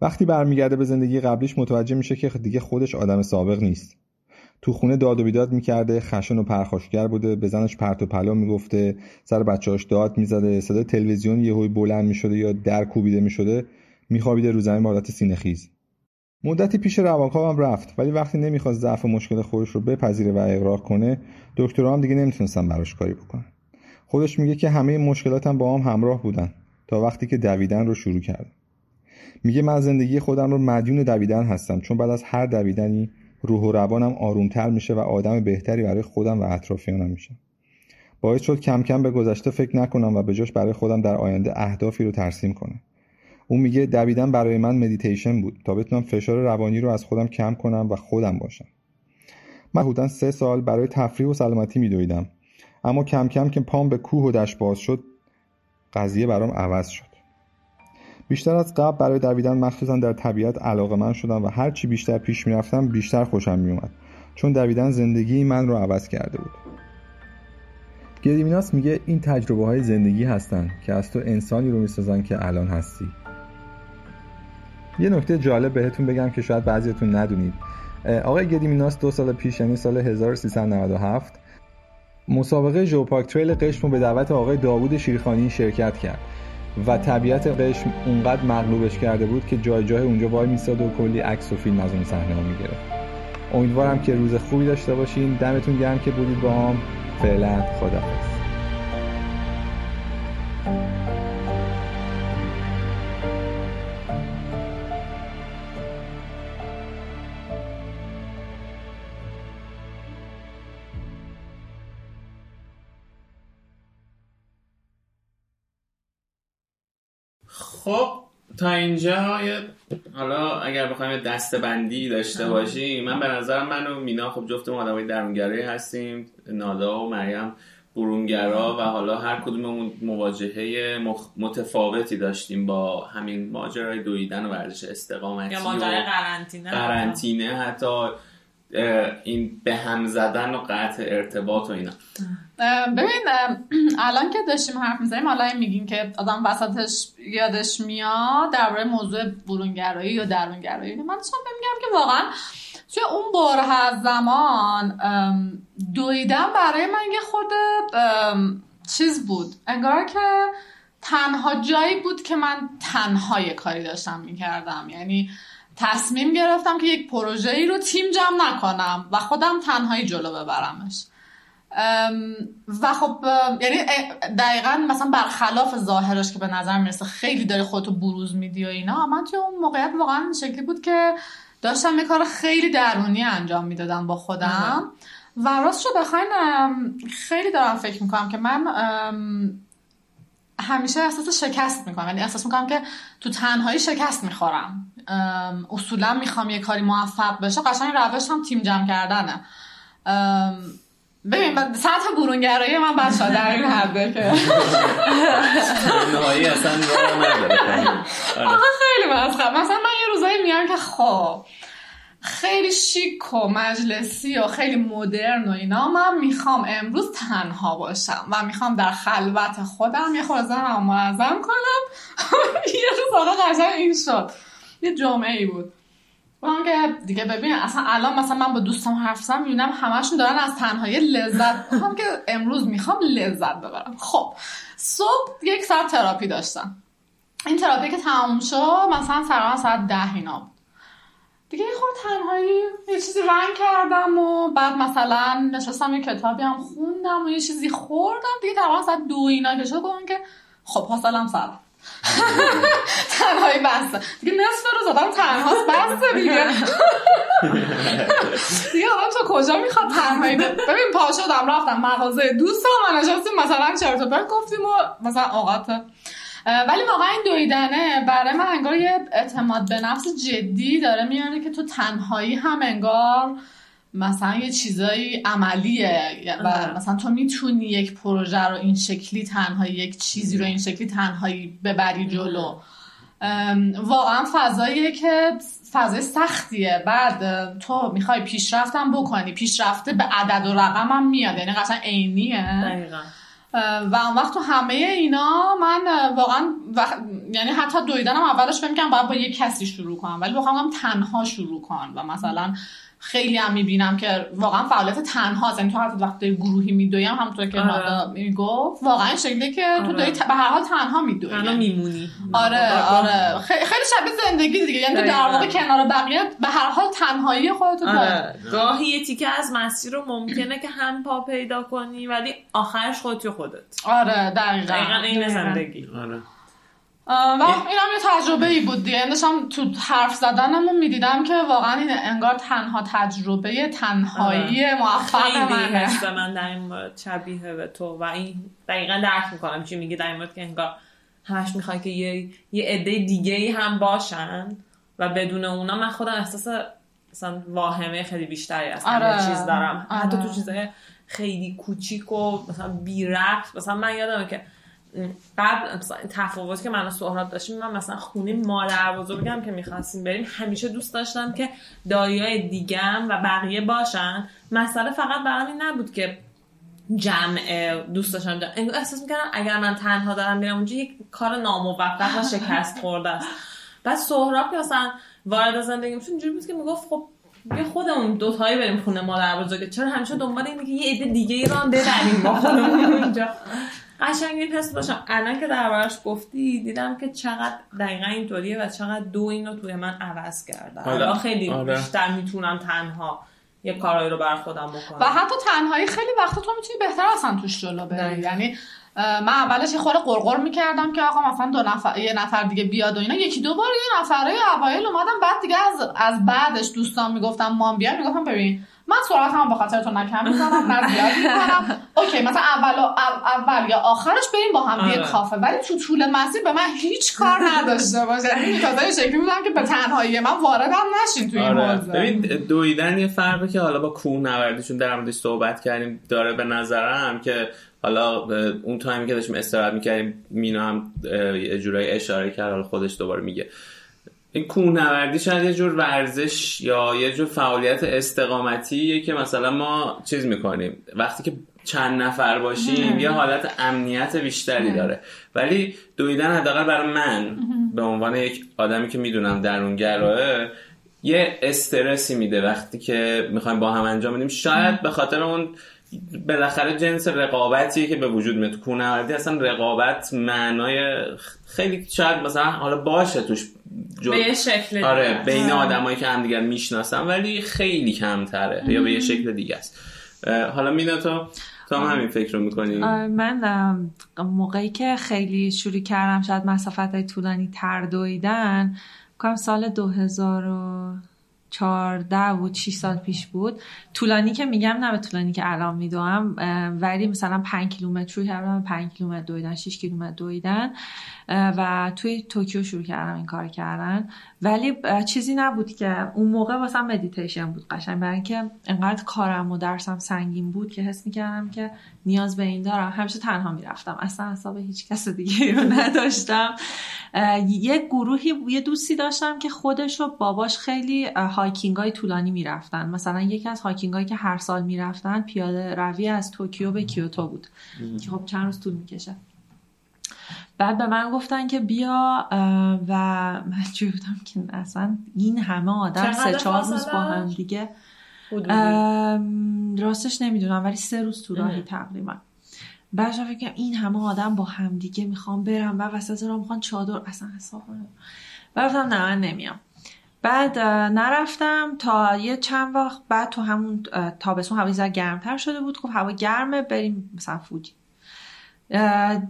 وقتی برمیگرده به زندگی قبلیش متوجه میشه که دیگه خودش آدم سابق نیست. تو خونه داد و بیداد می‌کرده خشن و پرخاشگر بوده به زنش پرت و پلا می‌گفته سر بچه‌هاش داد می‌زده صدای تلویزیون یهوی بلند می‌شده یا در کوبیده می‌شده میخوابیده رو زمین به حالت سینه‌خیز. مدتی پیش روانکاو هم رفت ولی وقتی نمی‌خواست ضعف و مشکل خودش رو بپذیره و اقرار کنه دکترها هم دیگه نمی‌تونستن براش کاری بکنن. خودش میگه که همه مشکلاتم با هم همراه بودن تا وقتی که دویدن رو شروع کردم. میگه من زندگی خودم رو مدیون دویدن هستم چون بعد از هر دویدنی روح و روانم آرومتر میشه و آدم بهتری برای خودم و اطرافیانم میشه. باعث شد کم کم به گذشته فکر نکنم و به جاش برای خودم در آینده اهدافی رو ترسیم کنم. اون میگه دویدن برای من مدیتیشن بود تا بتونم فشار روانی رو از خودم کم کنم و خودم باشم. من حدودا سه سال برای تفریح و سلامتی میدویدم. اما کم کم که پام به کوه و دشت باز شد قضیه برام عوض شد. بیشتر از قبل برای دویدن مخصوصا در طبیعت علاقه من شدم و هرچی بیشتر پیش می‌رفتم بیشتر خوشم میومد چون دویدن زندگی من رو عوض کرده بود. گریمیناس میگه این تجربه های زندگی هستن که از تو انسانی رو می‌سازن که الان هستی. یه نکته جالب بهتون بگم که شاید بعضیتون ندونید. آقای گدیمیناس دو سال پیش یعنی سال 1397 مسابقه ژوپاک تریل قشم به دعوت آقای داوود شیرخانی شرکت کرد و طبیعت قشم اونقدر مغلوبش کرده بود که جای جای اونجا وای میستاد و کلی عکس و فیلم از اون صحنه ها می‌گرفت. امیدوارم که روز خوبی داشته باشین. دمتون گرم که بودید با هم. فعلا خدافظ خب تا اینجا حالا اگر بخوایم دسته بندی داشته باشیم من به نظرم من و مینا خب جفت آدمای درونگرایی هستیم. نادا و مریم برونگرا و حالا هر کدوممون مواجهه متفاوتی داشتیم با همین ماجرای دویدن و ورزش استقامتی یا ماجرای قرنطینه قرنطینه حتی. این به هم زدن و قطع ارتباط و اینا. ببین الان که داشتیم حرف می‌زنیم حالا میگیم که آدم وسطش یادش میاد درباره موضوع برونگرایی یا درونگرایی. من داشتم میگم که واقعا توی اون بره زمان دویدن برای من یه خود چیز بود. انگار که تنها جایی بود که من تنها کاری داشتم می‌کردم. یعنی تصمیم گرفتم که یک پروژه ای رو تیم جمع نکنم و خودم تنهایی جلو ببرمش. و خب یعنی دقیقا مثلا برخلاف ظاهرش که به نظر می‌رسه خیلی داری خودتو بروز میدی و اینا من توی اون موقعیت واقعا شکلی بود که داشتم یه کار خیلی درونی انجام می‌دادم با خودم. و راست شو بخواین خیلی دارم فکر می‌کنم که من همیشه احساس شکست می‌کنم. یعنی احساس می‌کنم که تو تنهایی شکست می‌خورم. اصولا می‌خوام یه کاری موفق بشه قشنگ روش هم تیم جمع کردنه. ببین سطح برونگرایی من بچه در این حده که. نهایی اصلا آخه خیلی مسخره مثلا من یه روزایی میگم که خب خیلی شیک و مجلسی و خیلی مدرن و اینا من می‌خوام امروز تنها باشم و می‌خوام در خلوت خودم یه خورده معظم کنم. یه روز آقا قشنگ این شد. یه جمعه ای بود. اون که دیگه ببین اصلا الان مثلا من با دوستم حرف زدم می‌بینم همشون دارن از تنهایی لذت هم که امروز می‌خوام لذت ببرم. خب صبح یک ساعت تراپی داشتم. این تراپی که تموم شد مثلا سرما ساعت ده اینا بود. دیگه یه خورد تنهایی یه چیزی رنگ کردم و بعد مثلا نشستم یه کتابی هم خوندم و یه چیزی خوردم. دیگه تقریبا ساعت دو اینا که شد که خب حاصلم سر تنهایی بسته دیگه نصف روز آدم تنهاست بسته دیگه. دیگه آدم تو کجا می‌خواد تنهایی ببین پا شدم رفتم مغازه. دوستم و نشستیم مثلا چرت و گفتیم و مثلا اوقات ولی واقعا این دویدنه برای من انگار یه اعتماد به نفس جدی داره میاره که تو تنهایی هم انگار مثلا یه چیزایی عملیه. و مثلا تو می‌تونی یک پروژه رو این شکلی تنهایی یک چیزی رو این شکلی تنهایی ببری جلو. واقعا فضاییه که فضای سختیه. بعد تو می‌خوای پیشرفتم بکنی. پیشرفته به عدد و رقم هم میاد. یعنی قشنگ عینیه. و اون وقت تو همه اینا من واقعا یعنی حتی دویدنم اولش فکر کنم باید با یه کسی شروع کنم. ولی بخوام تنها شروع کنم و مثلا خیلی هم می‌بینم که واقعا فعالیت تنها یعنی تو حتی وقتی گروهی میدویم همونطور که آره. می‌گفت واقعا شکلی که آره. تو داری به هر حال تنها میدوی. تنها میمونی. آره آره. خیلی شبیه زندگی دیگه. یعنی تو در واقع کنار بقیه به هر حال تنهایی خودت آره. گاهی یه تیکه از مسیر رو ممکنه که هم پا پیدا کنی ولی آخرش خودت خودت. آره دقیقا. دقیقا این زندگی. آره. و این هم یه تجربه ای بود دیگه هم تو حرف زدنم می‌دیدم که واقعا این انگار تنها تجربه تنهایی آره. موفق منه حس من در این مورد شبیه به تو و این دقیقا درک می‌کنم چی میگی در این مورد که انگار همش می‌خوای که یه یه عده دیگه ای هم باشن و بدون اونا من خودم احساس مثلا واهمه خیلی بیشتری از آره. چیز دارم آره. حتی تو چیزهای خیلی کوچیک و مثلا بی رفت مثلا من یادمه که بعد تفاوتی که من و سهراب داشتیم من مثلا خونه مادر بزرگم که می‌خواستیم بریم همیشه دوست داشتم که دایای دیگم و بقیه باشن. مسئله فقط برام این نبود که جمع دوست داشتم. احساس می‌کردم اگر من تنها دارم میرم اونجا یک کار ناموفق و شکست خورده است. بعد سهراب که مثلا وارد زندگی میشون اینجوری بود که می‌گفت خب بیا خودمون دو تایی بریم خونه مادر بزرگ. چرا همیشه دنبال اینه که یه عده دیگه ای رو ببریم با خودمون اونجا قشنگ این حس داشتم. الان که دربارش گفتی دیدم که چقدر دقیقا اینطوریه و چقدر دو اینو توی من عوض کرده حالا خیلی آره. بیشتر می‌تونم تنها یه کارایی رو بر خودم بکنم. و حتی تنهایی خیلی وقت تو می‌تونی بهتر اصلا توش جلو بری. یعنی من اولش یه خورده قرقر می‌کردم که آقا مثلا دو نفر یه نفر دیگه بیاد و اینا. یکی دو بار یه نفره اوایل اومدم بعد دیگه از از بعدش دوستان می‌گفتم مام بیا می‌گفتم ببین من سرعت هم به خاطر تو نکم می‌زنم نه زیاد می‌کنم. اوکی مثلا اول اول یا آخرش بریم با هم یه آره. کافه. ولی تو طول مسیر به من هیچ کار نداشته باشه این تازه شکلی بودم که به تنهایی من واردم نشین تو این آره. موضوع. ببین دویدن یه فرقی که حالا با کوه نوردیشون در موردش صحبت کردیم داره به نظرم که حالا اون تایمی که داشتیم استراحت می‌کردیم مینا هم یه جورایی اشاره کرد حالا خودش دوباره میگه. این کوهنوردی شاید یه جور ورزش یا یه جور فعالیت استقامتیه که مثلا ما چیز می‌کنیم. وقتی که چند نفر باشیم یه حالت امنیت بیشتری داره. ولی دویدن حداقل برای من به عنوان یک آدمی که می‌دونم درونگراه یه استرسی میده وقتی که می‌خوایم با هم انجام بدیم. شاید به خاطر اون بالاخره جنس رقابتیه که به وجود میاد. کوهنوردی اصلا رقابت معنای خیلی شاید مثلا حالا باشه توش. جو... به یه شکل آره بین آدمایی که همدیگر می‌شناسن ولی خیلی کمتره. یا به یه شکل دیگه است. حالا مینا تو تو هم همین فکر رو می‌کنی؟ من موقعی که خیلی شروع کردم شاید مسافت های طولانی تر دویدن کنم سال 2000 چهارده بود 6 سال پیش بود. طولانی که میگم نه به طولانی که الان میدوم ولی مثلا 5 کیلومتر شروع کردم 5 کیلومتر دویدن 6 کیلومتر دویدن و توی توکیو شروع کردم این کار کردن. ولی چیزی نبود که اون موقع واسه مدیتیشن بود قشنگ. برای اینکه انقدر کارم و درسم سنگین بود که حس می‌کردم که نیاز به این دارم. همیشه تنها می‌رفتم. اصلا حساب هیچ کس دیگه رو نداشتم. یه گروهی یه دوستی داشتم که خودش و باباش خیلی hiking های طولانی می‌رفتن. مثلا یکی از hiking هایی که هر سال می‌رفتن پیاده روی از توکیو به کیوتو بود. که خب چند روز طول می‌کشه. بعد به من گفتن که بیا و من بودم که اصلا این همه آدم سه چهار روز با هم دیگه. راستش نمی‌دونم ولی سه روز تو راهی تقریبا. بعد فکر کنم این همه آدم با همدیگه می‌خوام برم و وسط را می‌خوان چادر اصلا حساب کنم گفتم نه من نمیام. بعد نرفتم تا یه چند وقت بعد تو همون تابستون هوا ذره گرمتر شده بود. خب هوا گرمه بریم مثلا فوجی.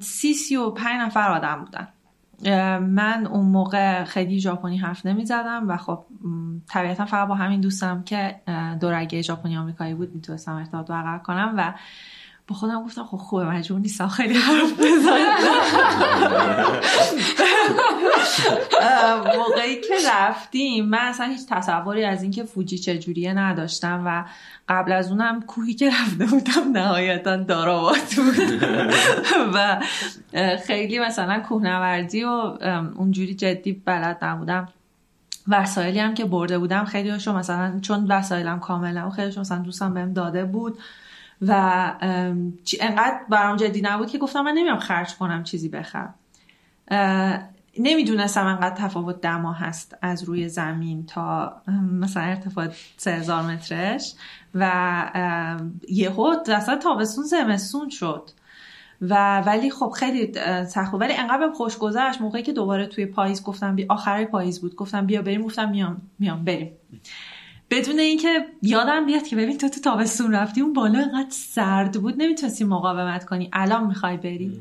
سی سی و پنج نفر آدم بودن. من اون موقع خیلی ژاپنی حرف نمی زدم و خب طبیعتا فقط با همین دوستم که دورگه ژاپنی آمریکایی بود می‌تونستم ارتباط برقرار کنم و با خودم گفتم خب خوبه مجبور نیستم خیلی حرف بزنم. موقعی که رفتیم من اصلا هیچ تصوری از اینکه فوجی چجوریه نداشتم و قبل از اونم کوهی که رفته بودم نهایتا داراباد بود. و خیلی مثلا کوهنوردی و اونجوری جدی بلد نبودم. وسایلی هم که برده بودم خیلی هاشو مثلا چون وسایلم کاملا و خیلیشو مثلا دوستم بهم داده بود. و انقدر برام جدی نبود که گفتم من نمیام خرج کنم چیزی بخرم. نمی‌دونستم انقدر تفاوت دما هست از روی زمین تا مثلا ارتفاع 3000 مترش و ام، یهو اصلا تابستون زمستون شد. و ولی خب خیلی سخت ولی انقدر بهم خوش گذشت موقعی که دوباره توی پاییز گفتم بیا آخرای پاییز بود. گفتم بیا بریم گفتم میام میام بریم. بدون اینکه یادم بیاد که ببین تو تو تابستون رفتی اون بالا انقدر سرد بود نمی‌تونستی مقاومت کنی. الان می‌خوای بری.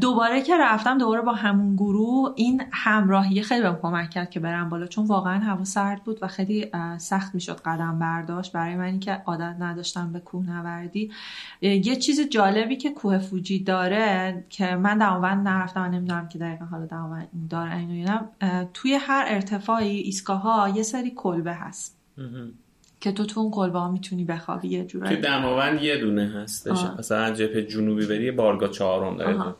دوباره که رفتم دوباره با همون گروه این همراهی خیلی بهم کمک کرد که برم بالا چون واقعا هوا سرد بود و خیلی سخت می‌شد قدم برداشت. برای منی که عادت نداشتم به کوهنوردی اه، یه چیز جالبی که کوه فوجی داره که من دماوند نرفتم و نمی‌دونم که دقیقا حالا دماوند داره اینو توی هر ارتفاعی ایستگاه یه سری کلبه هست. که تو تو اون کلبه ها می‌تونی بخوابی یه جورایی. دماوند یه دونه هستش. مثلا جبهه جنوبی بری یه بارگاه چهارم داره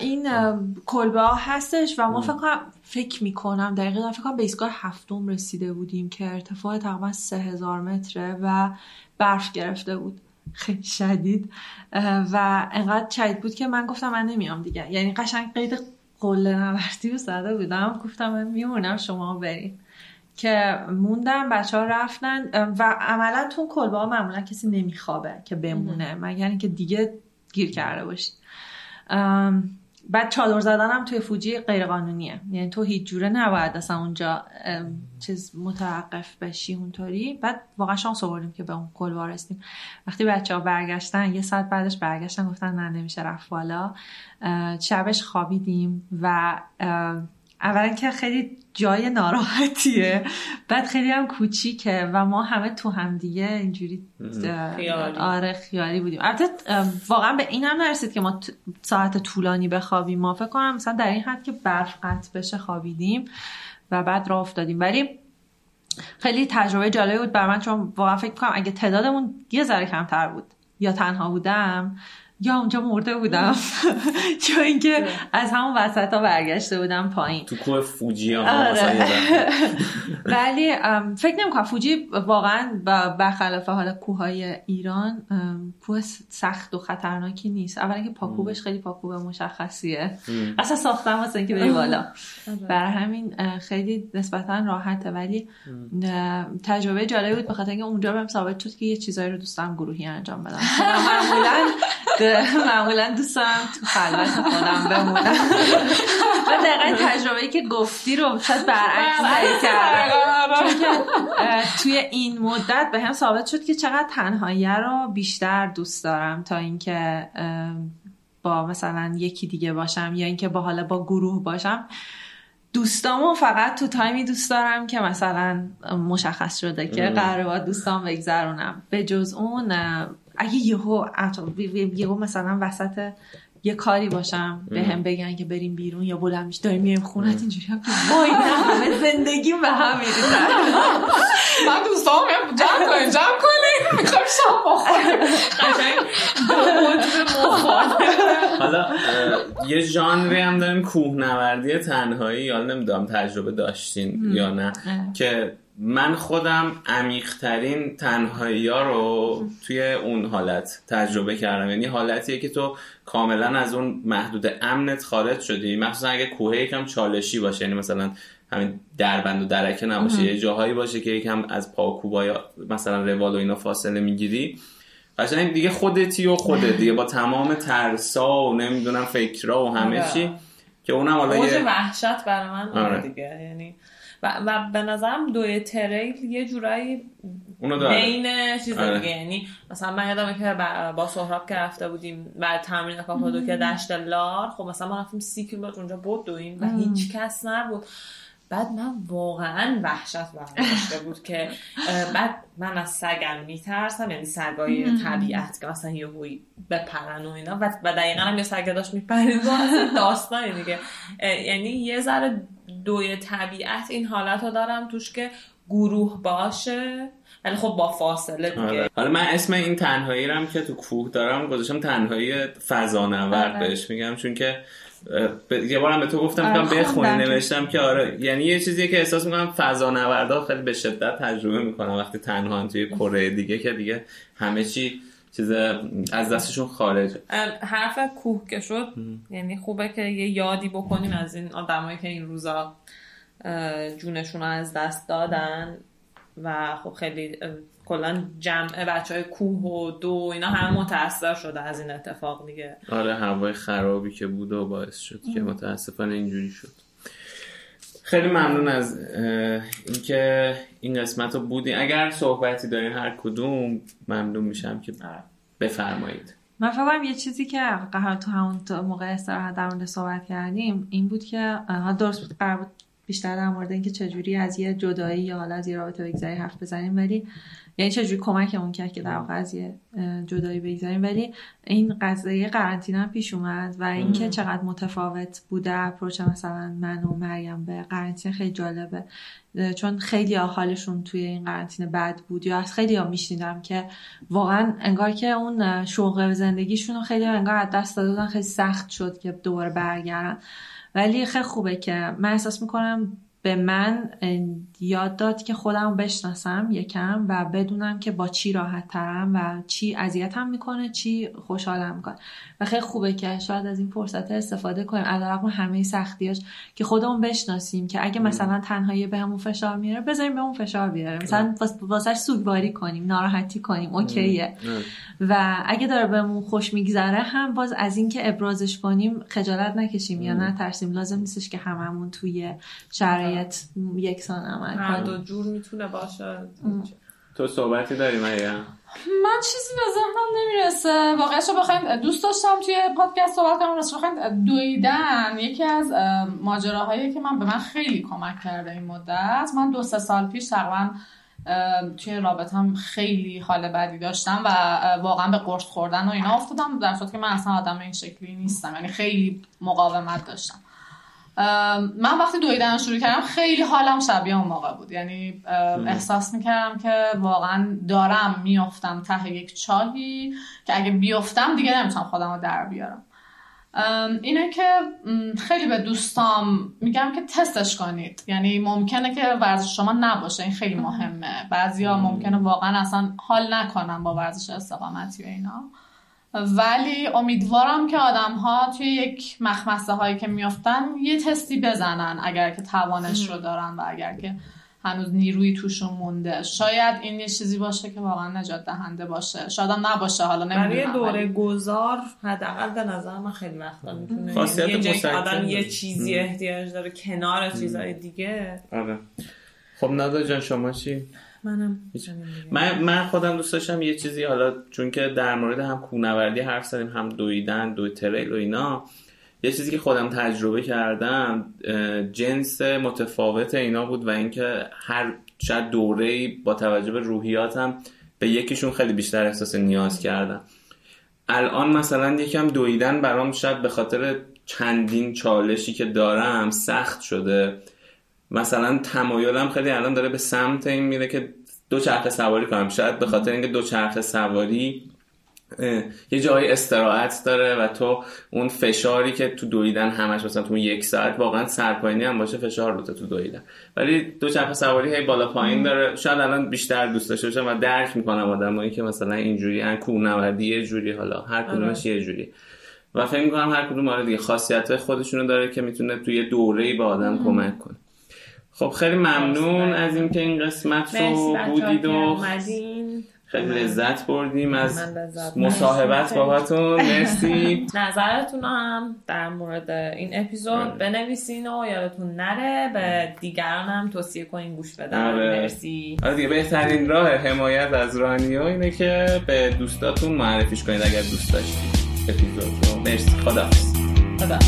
این اه، کلبه ها هستش و ما فکر کنم فکر می‌کنم دقیقا فکر کنم به ایستگاه هفتم رسیده بودیم که ارتفاع تقریبا سه هزار متره و برف گرفته بود. خیلی شدید. و انقدر شدید بود که من گفتم من نمیام دیگه. یعنی قشنگ قید قله نوردی رو زده بودم. گفتم من میمونم شما بریم که موندم بچه ها رفتن و عملا تو کلبه ها معمولا کسی نمیخوابه که بمونه. مگر اینکه دیگه گیر کرده باشی. بعد چادر زدنم توی فوجی غیر قانونیه یعنی تو هیچ جوره نباید اصلا اونجا چیز متوقف بشی اونطوری. بعد واقعا شانس آوردیم که به اون کلبه رسیدیم. وقتی بچه ها برگشتن یه ساعت بعدش برگشتن گفتن نه نمیشه رفت بالا. شبش خوابیدیم و اولا که خیلی جای ناراحتیه. بعد خیلی هم کوچیکه و ما همه تو هم دیگه اینجوری خیالی. آره خیالی بودیم. البته واقعا به این هم نرسید که ما ساعت طولانی بخوابیم. ما فکر کنم مثلا در این حد که برف قطع بشه خوابیدیم و بعد راه افتادیم. ولی خیلی تجربه جالبی بود بر من چون واقعا فکر کنم اگه تعدادمون یه ذره کمتر بود یا تنها بودم یا اونجا مرده بودم. چون اینکه از همون وسط ها برگشته بودم پایین. تو کوه فوجی هم آره. ولی فکر نمی کنم. فوجی واقعا با- برخلاف حالا کوههای ایران کوه سخت و خطرناکی نیست. اولا که پاکوبش خیلی پاکوب مشخصیه. اصلا ساختن واسه اینکه بری بالا. برای همین اه، خیلی نسبتا راحته. ولی تجربه جالبی بود. به خاطر اینکه اونجا بهم ثابت شد که یه چیزایی رو دوستم گروهی انجام بدم. معمولا معمولا دوست دارم تو خلوت خودم بمونم و دقیقا این تجربه که گفتی رو شاید برعکس که اه، توی این مدت به هم ثابت شد که چقدر تنهایی رو بیشتر دوست دارم تا اینکه با مثلا یکی دیگه باشم یا اینکه با حالا با گروه باشم. دوستامو فقط تو تایمی دوست دارم که مثلا مشخص شده که ام. قراره با دوستام بگذرونم. به جز اون اگه یهو یهو مثلا وسط یه کاری باشم به هم بگن که بریم بیرون یا بلند میشه داریم میریم خونت اینجوری هم وای نه همه زندگیم به هم میریزه. من دوستام میگم جمع کنیم جمع کنیم. می‌خوایم شام بخوریم. حالا یه ژانری هم داریم کوهنوردی تنهایی. حالا نمی‌دونم تجربه داشتین یا نه. که من خودم عمیقترین تنهایی ها رو توی اون حالت تجربه کردم. یعنی حالتیه که تو کاملا از اون محدود امنت خارج شدی. مخصوصا اگه کوه یکم چالشی باشه یعنی مثلا همین دربند و درکه نباشه یه جاهایی باشه که یکم از پاکوبا یا مثلا روال و اینا فاصله می‌گیری. قشنگ دیگه خودتی و خودت دیگه با تمام ترسا و نمی‌دونم فکرا و همه آره. چی که اونم حالا یه وحشت برای من آره. دیگه. یعنی و, و به نظرم دوی تریل یه جورایی بین چیز آره. دیگه. یعنی مثلا من یادمه که با- با سهراب که رفته بودیم بعد تمرین کاپادوکیا که دشت لار خب مثلا ما رفتیم سی کیلومتر اونجا بود دویم و هیچ کس نبود. بعد من واقعا وحشت برداشته بود که بعد من از سگم میترسم یعنی سگای طبیعت که مثلا یه هوی بپرن و اینا. و, دقیقا هم یه سگه داشت میپرید. داستانی دیگه. یعنی یه ذره دوی طبیعت این حالت رو دارم توش که گروه باشه ولی خب با فاصله دیگه آره. حالا من اسم این تنهایی رو هم که تو کوه دارم گذاشتم تنهایی فضانورد آره. بهش میگم چون که ب- یه بارم به تو گفتم آره، که بخونی خوندم. نوشتم که آره یعنی یه چیزیه که احساس می‌کنم فضانوردا خیلی به شدت تجربه می‌کنم وقتی تنها توی کره دیگه که دیگه همه چی چیز از دستشون خارجه ام، حرف کوه که شد یعنی خوبه که یه یادی بکنیم از این آدمایی که این روزا جونشون رو از دست دادن و خب خیلی کلا جمع بچه های کوه و دو اینا همه متاثر شده از این اتفاق دیگه. آره هوای خرابی که بود و باعث شد که متاسفانه اینجوری شد. خیلی ممنون از اینکه این قسمت رو بودین اگر صحبتی دارین هر کدوم ممنون میشم که. بفرمایید من فکر کنم یه چیزی که قرار تو همون تو موقع استراحت در مورد صحبت کردیم این بود که ها درست بود قرار بود بیشتر در مورد اینکه چجوری از یه جدایی یا حالا از یه رابطه بگذری حرف بزنیم ولی یعنی چجوری کمکمون کرد که در واقع از یه جدایی بگذاریم. ولی این قضیه قرنطینه هم پیش اومد و اینکه چقدر متفاوت بوده اپروچ مثلا من و مریم به قرنطینه خیلی جالبه. چون خیلی حالشون توی این قرنطینه بد بود یا از خیلی ها میشنیدم که واقعا انگار که اون شوق زندگیشون رو خیلی انگار از دست داده بودن خیلی سخت شد که دوباره برگردن. ولی خیلی خوبه که من احساس می‌کنم به من یاد داد که خودم بشناسم یکم و بدونم که با چی راحت ترم و چی اذیتم می‌کنه چی خوشحالم می‌کنه. و خیلی خوبه که شاید از این فرصت استفاده کنیم. علیرغم همه سختیاش که خودمون بشناسیم که اگه مثلا تنهایی بهمون فشار میاره بذاریم بهمون فشار بیاره. مثلا واس- واسش سوگواری کنیم ناراحتی کنیم اوکیه. و اگه داره بهمون خوش میگذره هم باز از اینکه ابرازش کنیم خجالت نکشیم یا نترسیم لازم نیستش که هممون توی شرایط یکسان عمل هر دو جور می‌تونه باشه. تو صحبتی داری مریم من چیزی به ذهنم نمی‌رسه. واقعش رو بخوایم دوست داشتم توی پادکست صحبت کنم راستش بخوایم دویدن. یکی از اه، ماجراهایی که من به من خیلی کمک کرده این مدت من دو سه سال پیش تقریبا توی رابطم خیلی حال بدی داشتم و واقعا به قرص خوردن و اینا افتادم در صورتی که من اصلا آدم این شکلی نیستم. یعنی خیلی مقاومت داشتم. من وقتی دویدن شروع کردم خیلی حالم شبیه اون موقع بود. یعنی احساس می‌کردم که واقعا دارم میافتم ته یک چاهی که اگه بیفتم دیگه نمی‌تونم خودم رو در بیارم. اینه که خیلی به دوستام میگم که تستش کنید. یعنی ممکنه که ورزش شما نباشه این خیلی مهمه. بعضیا ممکنه واقعا اصلا حال نکنن با ورزش استقامتی و اینا. ولی امیدوارم که آدم ها توی یک مخمسه هایی که میافتن یه تستی بزنن اگر که توانش رو دارن و اگر که هنوز نیروی توشون مونده. شاید این یه چیزی باشه که واقعا نجات دهنده باشه. شاید هم نباشه حالا برای نمی‌دونم دوره ولی- گذار حداقل به نظر من خیلی وقتا می‌تونه خاصیت یه جایی که مسکن آدم یه. چیزی احتیاج داره کنار چیزهای دیگه. آره. خب نادا جان شما چی؟ منم من من خودم دوست داشتم یه چیزی حالا چون که در مورد هم کوهنوردی حرف زدیم هم دویدن دوی تریل و اینا یه چیزی که خودم تجربه کردم جنس متفاوت اینا بود و اینکه هر شاید دوره با توجه به روحیاتم به یکیشون خیلی بیشتر احساس نیاز کردم. الان مثلا یکم دویدن برام شاید به خاطر چندین چالشی که دارم سخت شده. مثلا تمایلم خیلی الان داره به سمت این میره که دو چرخه سواری کنم. شاید به خاطر اینکه دو چرخه سواری یه جای استراحت داره و تو اون فشاری که تو دویدن همش مثلا تو یک ساعت واقعا سرپاینی هم باشه فشار روته تو دویدن. ولی دو چرخه سواری هی بالا پایین داره. شاید الان بیشتر دوست داشته باشم و درک می‌کنم آدمایی که مثلا اینجوری ان کوهنوردی یه جوری حالا هر کدومش یه جوری. و فکر می‌کنم هر کدوم آره دیگه خاصیت خودشونو داره که می‌تونه توی دوره‌ای به آدم کمک کنه. خب خیلی ممنون از اینکه این قسمت رو بودید و خیلی لذت بردیم از مصاحبت. باهاتون مرسی. نظرتون هم در مورد این اپیزود بنویسین و یادتون نره. به دیگران هم توصیه کنین گوش بدن. آره. مرسی. آره دیگه بهترین راه حمایت از رانیو اینه که به دوستاتون معرفیش کنید اگر دوست داشتید. اپیزود رو. مرسی. خدا خدا